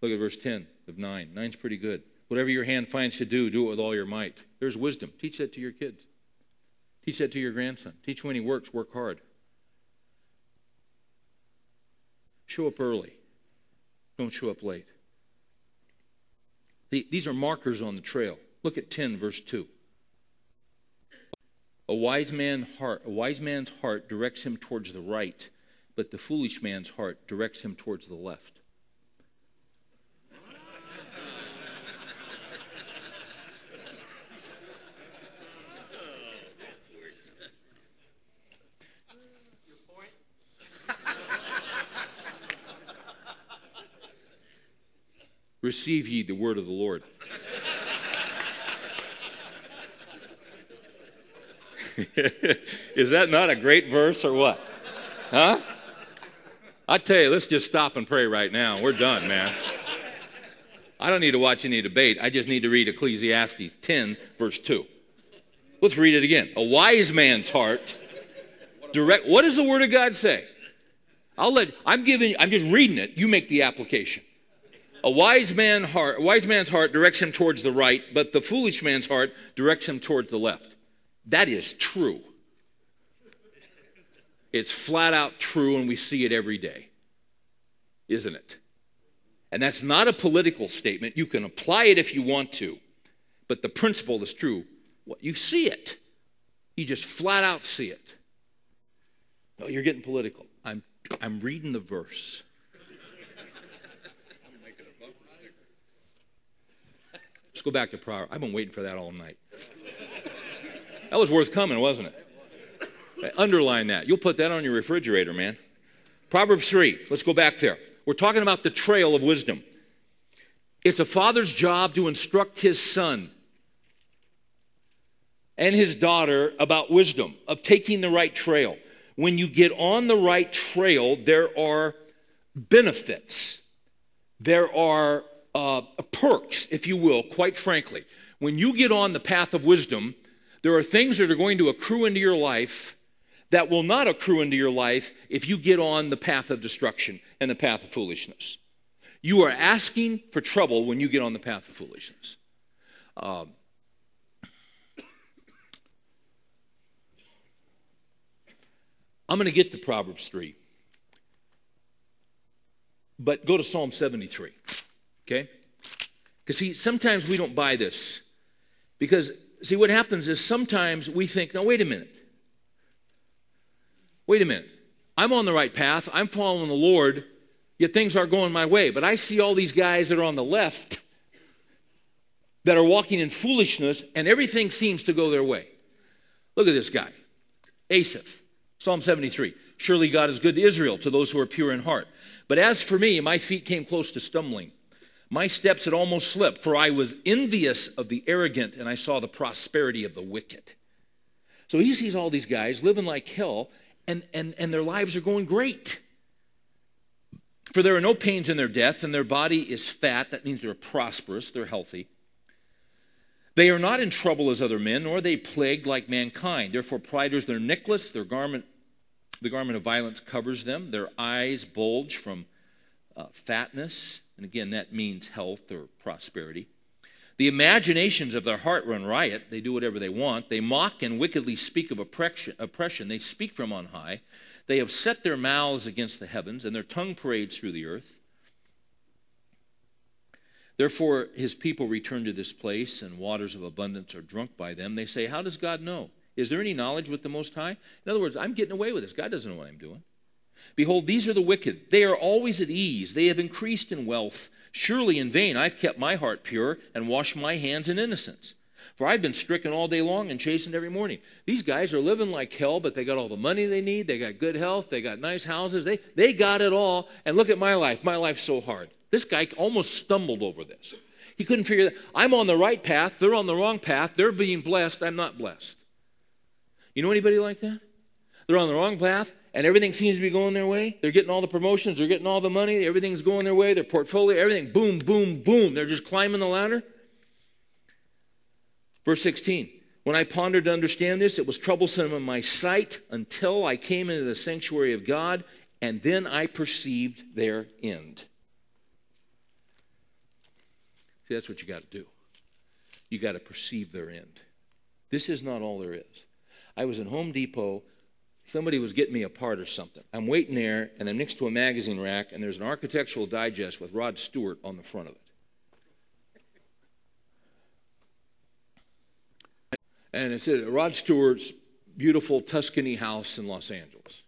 Look at verse 10 of 9. Nine's pretty good. Whatever your hand finds to do, do it with all your might. There's wisdom. Teach that to your kids. Teach that to your grandson. Teach when he works, work hard. Show up early. Don't show up late. These are markers on the trail. Look at 10, verse 2. A wise, heart, a wise man's heart directs him towards the right, but the foolish man's heart directs him towards the left. Receive ye the word of the Lord. *laughs* Is that not a great verse or what? Huh? I tell you, let's just stop and pray right now. We're done, man. I don't need to watch any debate. I just need to read Ecclesiastes 10, verse 2. Let's read it again. A wise man's heart direct. What does the Word of God say? I'll let. I'm giving. I'm just reading it. You make the application. A wise, man heart, wise man's heart directs him towards the right, but the foolish man's heart directs him towards the left. That is true. It's flat out true, and we see it every day, isn't it? And that's not a political statement. You can apply it if you want to, but the principle is true. You see it. You just flat out see it. No, you're getting political. I'm, I'm reading the verse. Let's go back to prayer. I've been waiting for that all night. That was worth coming, wasn't it? Underline that. You'll put that on your refrigerator, man. Proverbs 3. Let's go back there. We're talking about the trail of wisdom. It's a father's job to instruct his son and his daughter about wisdom, of taking the right trail. When you get on the right trail, there are benefits. There are uh, perks, if you will, quite frankly. When you get on the path of wisdom, there are things that are going to accrue into your life that will not accrue into your life if you get on the path of destruction and the path of foolishness. You are asking for trouble when you get on the path of foolishness. Um, I'm going to get to Proverbs 3, but go to Psalm 73 okay? Because, see, sometimes we don't buy this. Because, see, what happens is sometimes we think, now, wait a minute. Wait a minute. I'm on the right path. I'm following the Lord, yet things aren't going my way. But I see all these guys that are on the left that are walking in foolishness, and everything seems to go their way. Look at this guy Asaph, Psalm 73. Surely God is good to Israel, to those who are pure in heart. But as for me, my feet came close to stumbling. My steps had almost slipped, for I was envious of the arrogant and I saw the prosperity of the wicked. So he sees all these guys living like hell, and, and, and their lives are going great. For there are no pains in their death, and their body is fat. That means they're prosperous, they're healthy. They are not in trouble as other men, nor are they plagued like mankind. Therefore, pride is their necklace, their garment, the garment of violence covers them. Their eyes bulge from uh, fatness. And again, that means health or prosperity. The imaginations of their heart run riot. They do whatever they want. They mock and wickedly speak of oppression. They speak from on high. They have set their mouths against the heavens, and their tongue parades through the earth. Therefore, his people return to this place, and waters of abundance are drunk by them. They say, How does God know? Is there any knowledge with the Most High? In other words, I'm getting away with this. God doesn't know what I'm doing. Behold, these are the wicked. They are always at ease. They have increased in wealth. Surely in vain I've kept my heart pure and washed my hands in innocence. For I've been stricken all day long and chastened every morning. These guys are living like hell, but they got all the money they need. They got good health. They got nice houses. They, they got it all. And look at my life. My life's so hard. This guy almost stumbled over this. He couldn't figure that. I'm on the right path. They're on the wrong path. They're being blessed. I'm not blessed. You know anybody like that? They're on the wrong path and everything seems to be going their way. They're getting all the promotions, they're getting all the money, everything's going their way, their portfolio, everything, boom, boom, boom. They're just climbing the ladder. Verse 16 When I pondered to understand this, it was troublesome in my sight until I came into the sanctuary of God, and then I perceived their end. See, that's what you got to do. You got to perceive their end. This is not all there is. I was in Home Depot somebody was getting me a part or something. I'm waiting there, and I'm next to a magazine rack, and there's an architectural digest with Rod Stewart on the front of it. And it said Rod Stewart's beautiful Tuscany house in Los Angeles.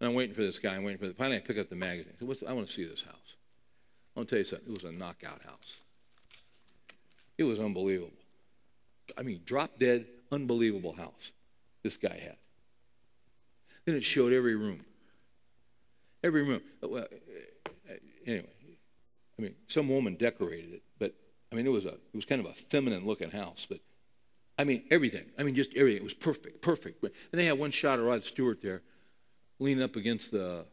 And I'm waiting for this guy. I'm waiting for the. Finally, I pick up the magazine. I, said, I want to see this house. I want to tell you something. It was a knockout house. It was unbelievable. I mean, drop dead, unbelievable house this guy had. Then it showed every room. Every room. Uh, well, uh, anyway, I mean, some woman decorated it, but I mean, it was a it was kind of a feminine looking house, but I mean, everything. I mean, just everything. It was perfect, perfect. And they had one shot of Rod Stewart there, leaning up against the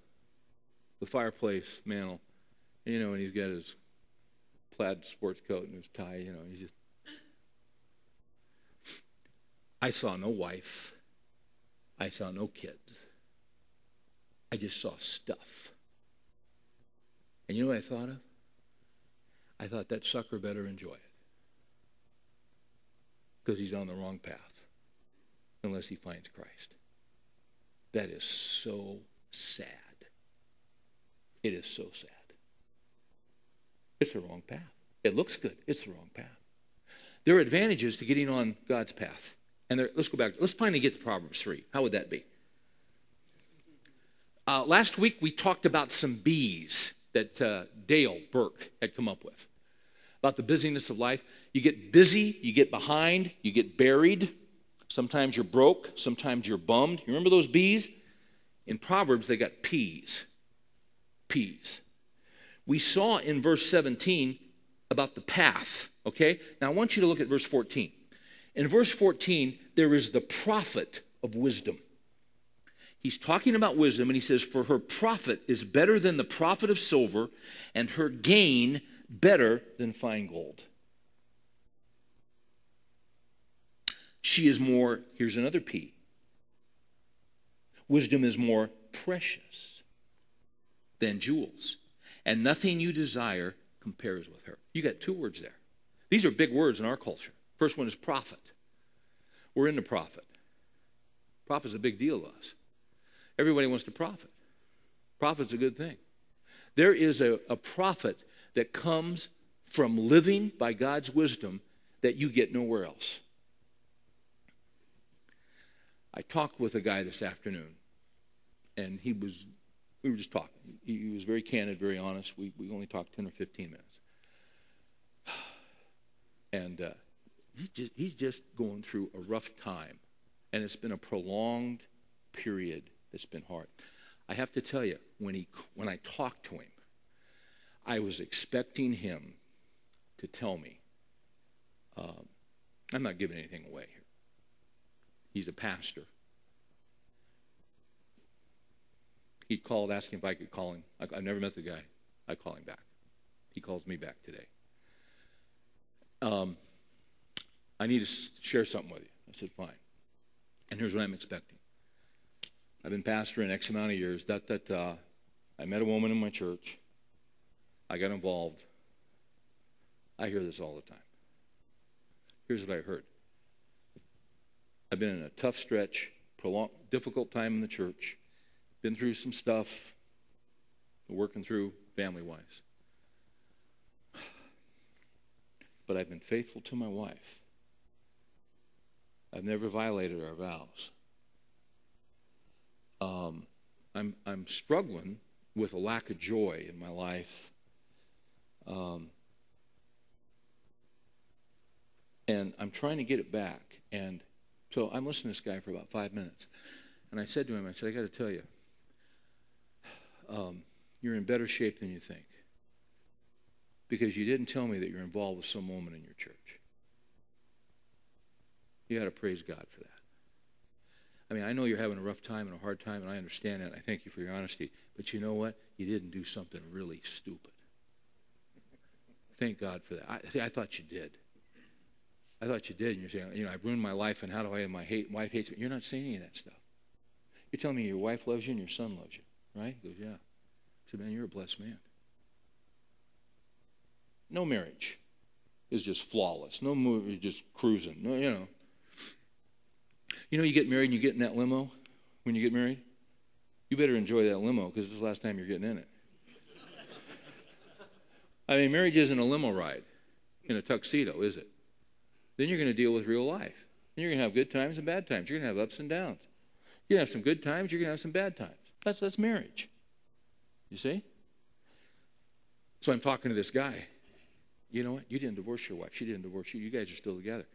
the fireplace mantle, you know, and he's got his plaid sports coat and his tie. You know, he's just. I saw no wife. I saw no kids. I just saw stuff. And you know what I thought of? I thought that sucker better enjoy it. Because he's on the wrong path unless he finds Christ. That is so sad. It is so sad. It's the wrong path. It looks good. It's the wrong path. There are advantages to getting on God's path. And there, let's go back. Let's finally get to Proverbs 3. How would that be? Uh, last week we talked about some bees that uh, Dale Burke had come up with about the busyness of life. You get busy, you get behind, you get buried. Sometimes you're broke, sometimes you're bummed. You remember those bees? In Proverbs, they got peas. Peas. We saw in verse 17 about the path, okay? Now I want you to look at verse 14. In verse 14, there is the profit of wisdom. He's talking about wisdom, and he says, For her profit is better than the profit of silver, and her gain better than fine gold. She is more, here's another P. Wisdom is more precious than jewels, and nothing you desire compares with her. You got two words there. These are big words in our culture. First one is profit. We're into profit. Profit's a big deal to us. Everybody wants to profit. Profit's a good thing. There is a, a profit that comes from living by God's wisdom that you get nowhere else. I talked with a guy this afternoon, and he was, we were just talking. He, was very candid, very honest. We, we only talked 10 or 15 minutes. *sighs* And uh, he's, just, he's just going through a rough time, and it's been a prolonged period that's been hard. I have to tell you, when, he, when I talked to him, I was expecting him to tell me, um, I'm not giving anything away here. He's a pastor. He called, asking if I could call him. I, have never met the guy. I call him back. He calls me back today. Um, I need to share something with you. I said, fine. And here's what I'm expecting. I've been pastoring X amount of years. That that uh, I met a woman in my church. I got involved. I hear this all the time. Here's what I heard. I've been in a tough stretch, prolonged, difficult time in the church, been through some stuff, working through family wise. But I've been faithful to my wife. I've never violated our vows. Um, I'm, I'm struggling with a lack of joy in my life. Um, and I'm trying to get it back. And so I'm listening to this guy for about five minutes. And I said to him, I said, I got to tell you, um, you're in better shape than you think. Because you didn't tell me that you're involved with some woman in your church. You got to praise God for that. I mean, I know you're having a rough time and a hard time, and I understand that. I thank you for your honesty. But you know what? You didn't do something really stupid. Thank God for that. I, I thought you did. I thought you did. And you're saying, you know, I've ruined my life, and how do I have my hate? Wife hates me. You're not saying any of that stuff. You're telling me your wife loves you and your son loves you, right? He goes, yeah. I said, man, you're a blessed man. No marriage is just flawless. No movie just cruising. No, you know. You know, you get married and you get in that limo when you get married. You better enjoy that limo because this is the last time you're getting in it. *laughs* I mean, marriage isn't a limo ride in a tuxedo, is it? Then you're going to deal with real life. Then you're going to have good times and bad times. You're going to have ups and downs. You're going to have some good times. You're going to have some bad times. That's that's marriage. You see? So I'm talking to this guy. You know what? You didn't divorce your wife. She didn't divorce you. You guys are still together.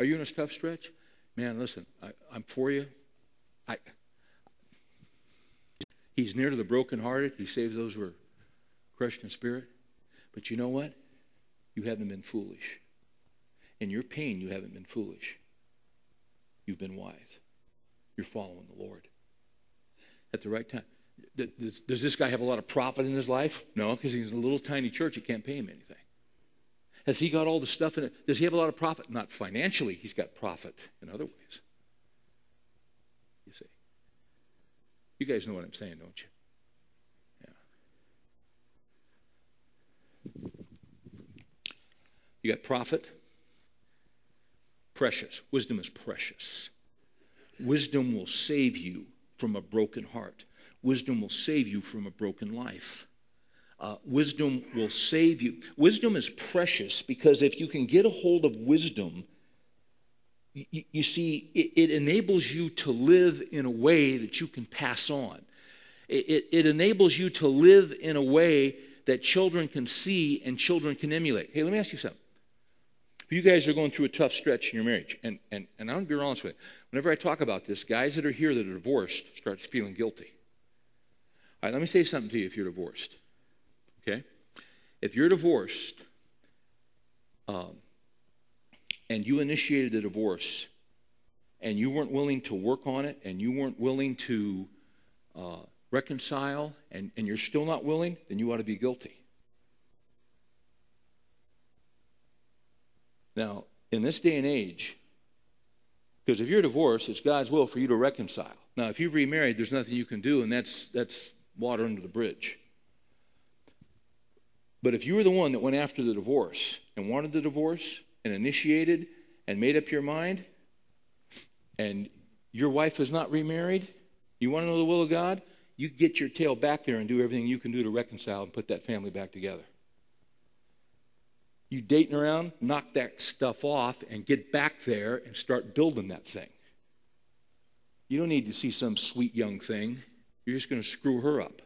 Are you in a tough stretch? Man, listen, I, am for you. I, he's near to the brokenhearted. He saves those who are crushed in spirit. But you know what? You haven't been foolish. In your pain, you haven't been foolish. You've been wise. You're following the Lord at the right time. Does, does this guy have a lot of profit in his life? No, because he's in a little tiny church. He can't pay him anything. Has he got all the stuff in it? Does he have a lot of profit? Not financially, he's got profit in other ways. You see. You guys know what I'm saying, don't you? Yeah. You got profit. Precious. Wisdom is precious. Wisdom will save you from a broken heart. Wisdom will save you from a broken life. Uh, wisdom will save you. Wisdom is precious because if you can get a hold of wisdom, you, you see, it, it, enables you to live in a way that you can pass on. It, it, it enables you to live in a way that children can see and children can emulate. Hey, let me ask you something. If you guys are going through a tough stretch in your marriage, and, and, and I'm going to be honest with you, whenever I talk about this, guys that are here that are divorced start feeling guilty. All right, let me say something to you if you're divorced. Okay? If you're divorced um, and you initiated a divorce and you weren't willing to work on it and you weren't willing to uh, reconcile and, and you're still not willing, then you ought to be guilty. Now, in this day and age, because if you're divorced, it's God's will for you to reconcile. Now, if you've remarried, there's nothing you can do, and that's, that's water under the bridge. But if you were the one that went after the divorce and wanted the divorce and initiated and made up your mind, and your wife is not remarried, You want to know the will of God? You get your tail back there and do everything you can do to reconcile and put that family back together. You dating around, knock that stuff off and get back there and start building that thing. You don't need to see some sweet young thing. You're just going to screw her up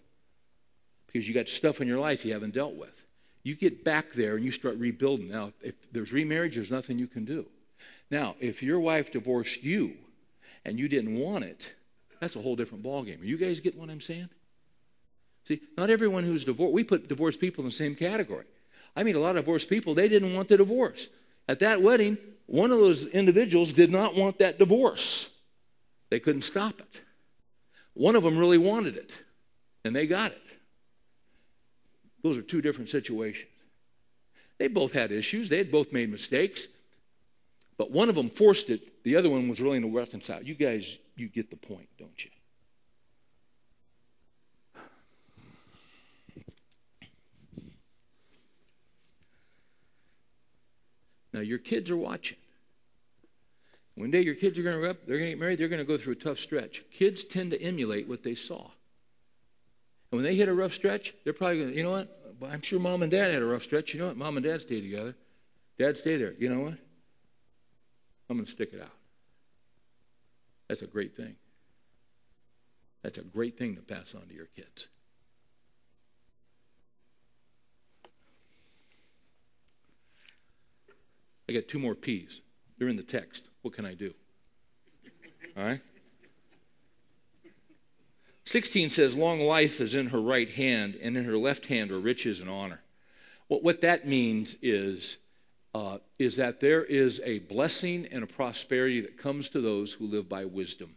because you got stuff in your life you haven't dealt with. You get back there and you start rebuilding. Now, if there's remarriage, there's nothing you can do. Now, if your wife divorced you and you didn't want it, that's a whole different ballgame. Are you guys getting what I'm saying? See, not everyone who's divorced, we put divorced people in the same category. I mean, a lot of divorced people, they didn't want the divorce. At that wedding, one of those individuals did not want that divorce. They couldn't stop it. One of them really wanted it, and they got it. Those are two different situations. They both had issues, they had both made mistakes, but one of them forced it, the other one was willing to reconcile. You guys, you get the point, don't you? Now, your kids are watching. One day your kids are going to they're going to get married, they're going to go through a tough stretch. Kids tend to emulate what they saw. And when they hit a rough stretch, they're probably going to, you know what? I'm sure mom and dad had a rough stretch. You know what? Mom and dad stayed together. Dad stay there. You know what? I'm going to stick it out. That's a great thing. That's a great thing to pass on to your kids. I got two more P's. They're in the text. What can I do? All right? 16 says, Long life is in her right hand, and in her left hand are riches and honor. What, what that means is, uh, is that there is a blessing and a prosperity that comes to those who live by wisdom,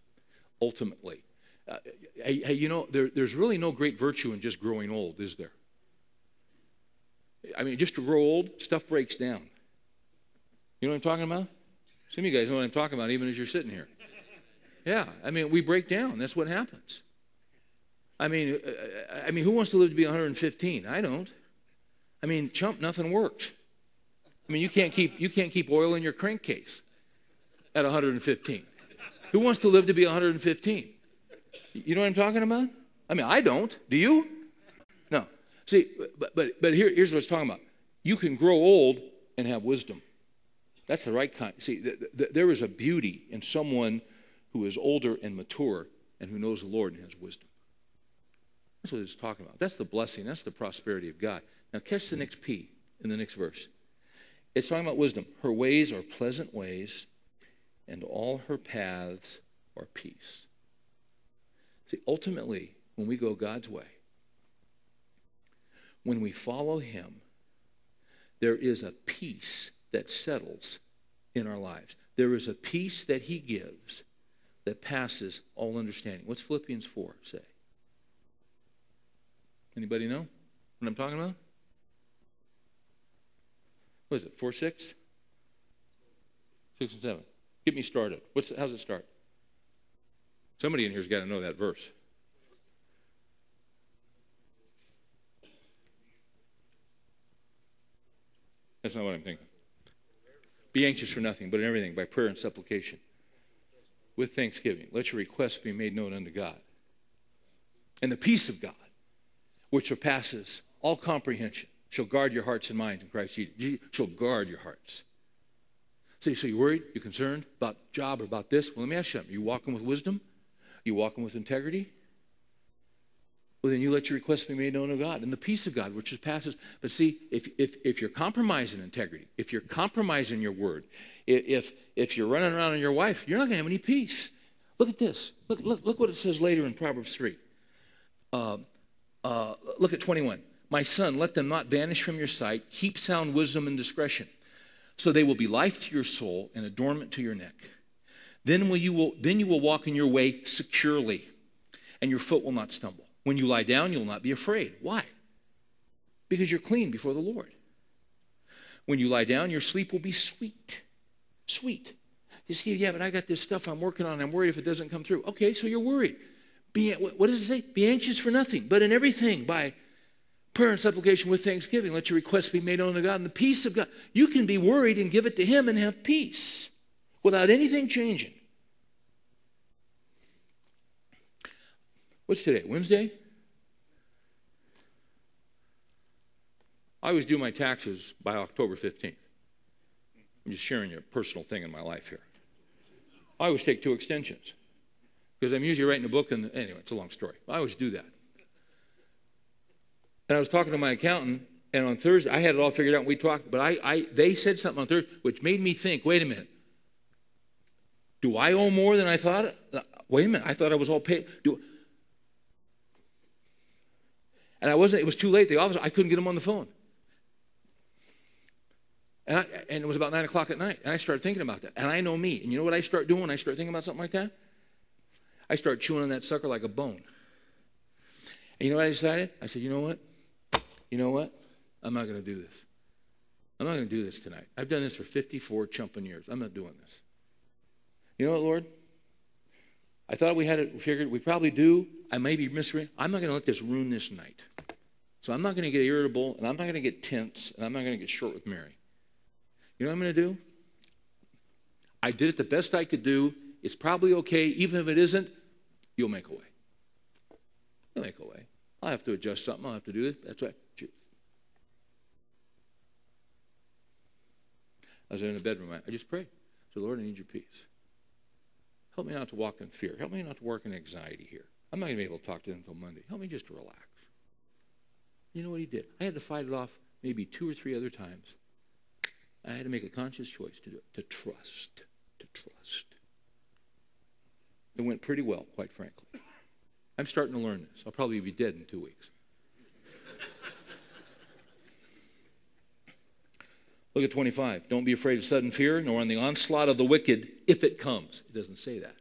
ultimately. Uh, hey, hey, you know, there, there's really no great virtue in just growing old, is there? I mean, just to grow old, stuff breaks down. You know what I'm talking about? Some of you guys know what I'm talking about, even as you're sitting here. Yeah, I mean, we break down. That's what happens. I mean, uh, uh, I mean, who wants to live to be 115? I don't. I mean, chump, nothing works. I mean, you can't keep you can't keep oil in your crankcase at 115. Who wants to live to be 115? You know what I'm talking about? I mean, I don't. Do you? No. See, but but but here, here's what I'm talking about. You can grow old and have wisdom. That's the right kind. See, th- th- there is a beauty in someone who is older and mature and who knows the Lord and has wisdom. That's what it's talking about. That's the blessing. That's the prosperity of God. Now, catch the next P in the next verse. It's talking about wisdom. Her ways are pleasant ways, and all her paths are peace. See, ultimately, when we go God's way, when we follow Him, there is a peace that settles in our lives. There is a peace that He gives that passes all understanding. What's Philippians 4 say? Anybody know what I'm talking about? What is it? Four, six? Six and seven. Get me started. What's how's it start? Somebody in here's got to know that verse. That's not what I'm thinking. Be anxious for nothing, but in everything, by prayer and supplication, with thanksgiving. Let your requests be made known unto God. And the peace of God, which surpasses all comprehension, shall guard your hearts and minds in Christ Jesus. Shall guard your hearts. See, so you're worried, you're concerned about job or about this. Well, let me ask you something. You walking with wisdom? You walking with integrity? Well, then you let your requests be made known to God and the peace of God, which surpasses. But see, if, if, if you're compromising integrity, if you're compromising your word, if, if you're running around on your wife, you're not going to have any peace. Look at this. Look, look, look what it says later in Proverbs 3. Uh, uh, look at 21. My son, let them not vanish from your sight. Keep sound wisdom and discretion, so they will be life to your soul and adornment to your neck. Then, will you, will, then you will walk in your way securely, and your foot will not stumble. When you lie down, you will not be afraid. Why? Because you're clean before the Lord. When you lie down, your sleep will be sweet. Sweet. You see, yeah, but I got this stuff I'm working on. I'm worried if it doesn't come through. Okay, so you're worried. Be, what does it say? Be anxious for nothing, but in everything by prayer and supplication with thanksgiving. Let your requests be made known to God and the peace of God. You can be worried and give it to Him and have peace without anything changing. What's today? Wednesday? I always do my taxes by October 15th. I'm just sharing a personal thing in my life here. I always take two extensions because I'm usually writing a book, and anyway, it's a long story. I always do that. And I was talking to my accountant, and on Thursday, I had it all figured out. And we talked, but I, I, they said something on Thursday, which made me think. Wait a minute. Do I owe more than I thought? Uh, wait a minute. I thought I was all paid. Do, and I wasn't. It was too late. The officer. I couldn't get him on the phone. And, I, and it was about 9 o'clock at night. And I started thinking about that. And I know me. And you know what I start doing I start thinking about something like that? I start chewing on that sucker like a bone. And you know what I decided? I said, you know what? You know what? I'm not going to do this. I'm not going to do this tonight. I've done this for 54 chumping years. I'm not doing this. You know what, Lord? I thought we had it figured. We probably do. I may be misreading. I'm not going to let this ruin this night. So I'm not going to get irritable, and I'm not going to get tense, and I'm not going to get short with Mary. You know what I'm going to do? I did it the best I could do. It's probably okay. Even if it isn't, you'll make a way. You'll make a way. I'll have to adjust something. I'll have to do it. That's right. I was in the bedroom. I just prayed. I said, Lord, I need your peace. Help me not to walk in fear. Help me not to work in anxiety here. I'm not going to be able to talk to them until Monday. Help me just to relax. You know what he did? I had to fight it off maybe two or three other times. I had to make a conscious choice to do it, to trust, to trust. It went pretty well, quite frankly. I'm starting to learn this. I'll probably be dead in two weeks. Look at 25. Don't be afraid of sudden fear, nor on the onslaught of the wicked if it comes. It doesn't say that,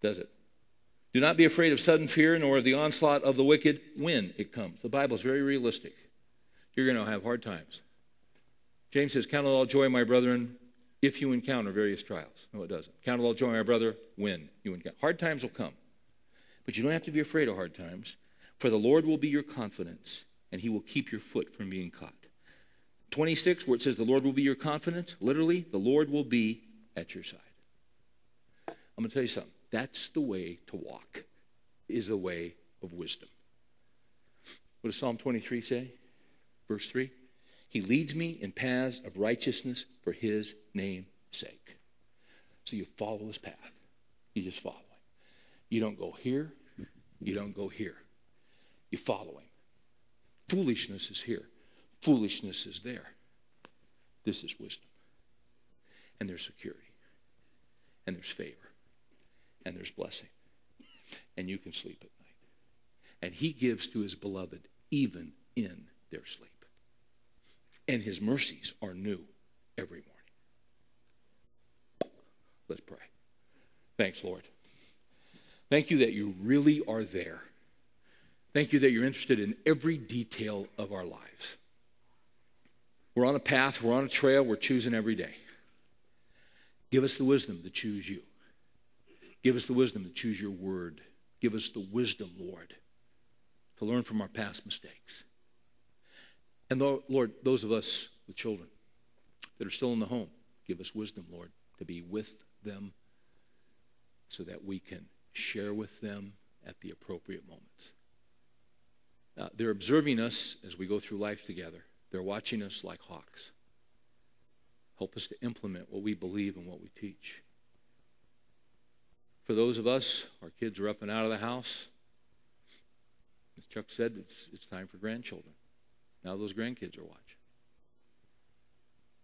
does it? Do not be afraid of sudden fear, nor of the onslaught of the wicked when it comes. The Bible is very realistic. You're going to have hard times. James says, Count it all joy, my brethren, if you encounter various trials. No, it doesn't. Count it all joy, my brother, when you encounter. Hard times will come. But you don't have to be afraid of hard times, for the Lord will be your confidence, and he will keep your foot from being caught. 26, where it says the Lord will be your confidence, literally, the Lord will be at your side. I'm going to tell you something. That's the way to walk, is the way of wisdom. What does Psalm 23 say? Verse 3 he leads me in paths of righteousness for his name's sake. So you follow his path. You just follow him. You don't go here. You don't go here. You follow him. Foolishness is here. Foolishness is there. This is wisdom. And there's security. And there's favor. And there's blessing. And you can sleep at night. And he gives to his beloved even in their sleep and his mercies are new every morning. Let's pray. Thanks, Lord. Thank you that you really are there. Thank you that you're interested in every detail of our lives. We're on a path, we're on a trail, we're choosing every day. Give us the wisdom to choose you. Give us the wisdom to choose your word. Give us the wisdom, Lord, to learn from our past mistakes. And Lord, those of us with children that are still in the home, give us wisdom, Lord, to be with them so that we can share with them at the appropriate moments. Uh, they're observing us as we go through life together. They're watching us like hawks. Help us to implement what we believe and what we teach. For those of us, our kids are up and out of the house. As Chuck said, it's, it's time for grandchildren. Now those grandkids are watching.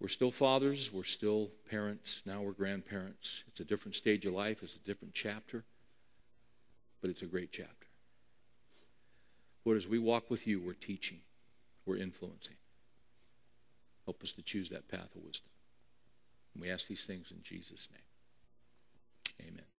We're still fathers, we're still parents, now we're grandparents. It's a different stage of life, it's a different chapter, but it's a great chapter. Lord, as we walk with you, we're teaching, we're influencing. Help us to choose that path of wisdom. And we ask these things in Jesus' name. Amen.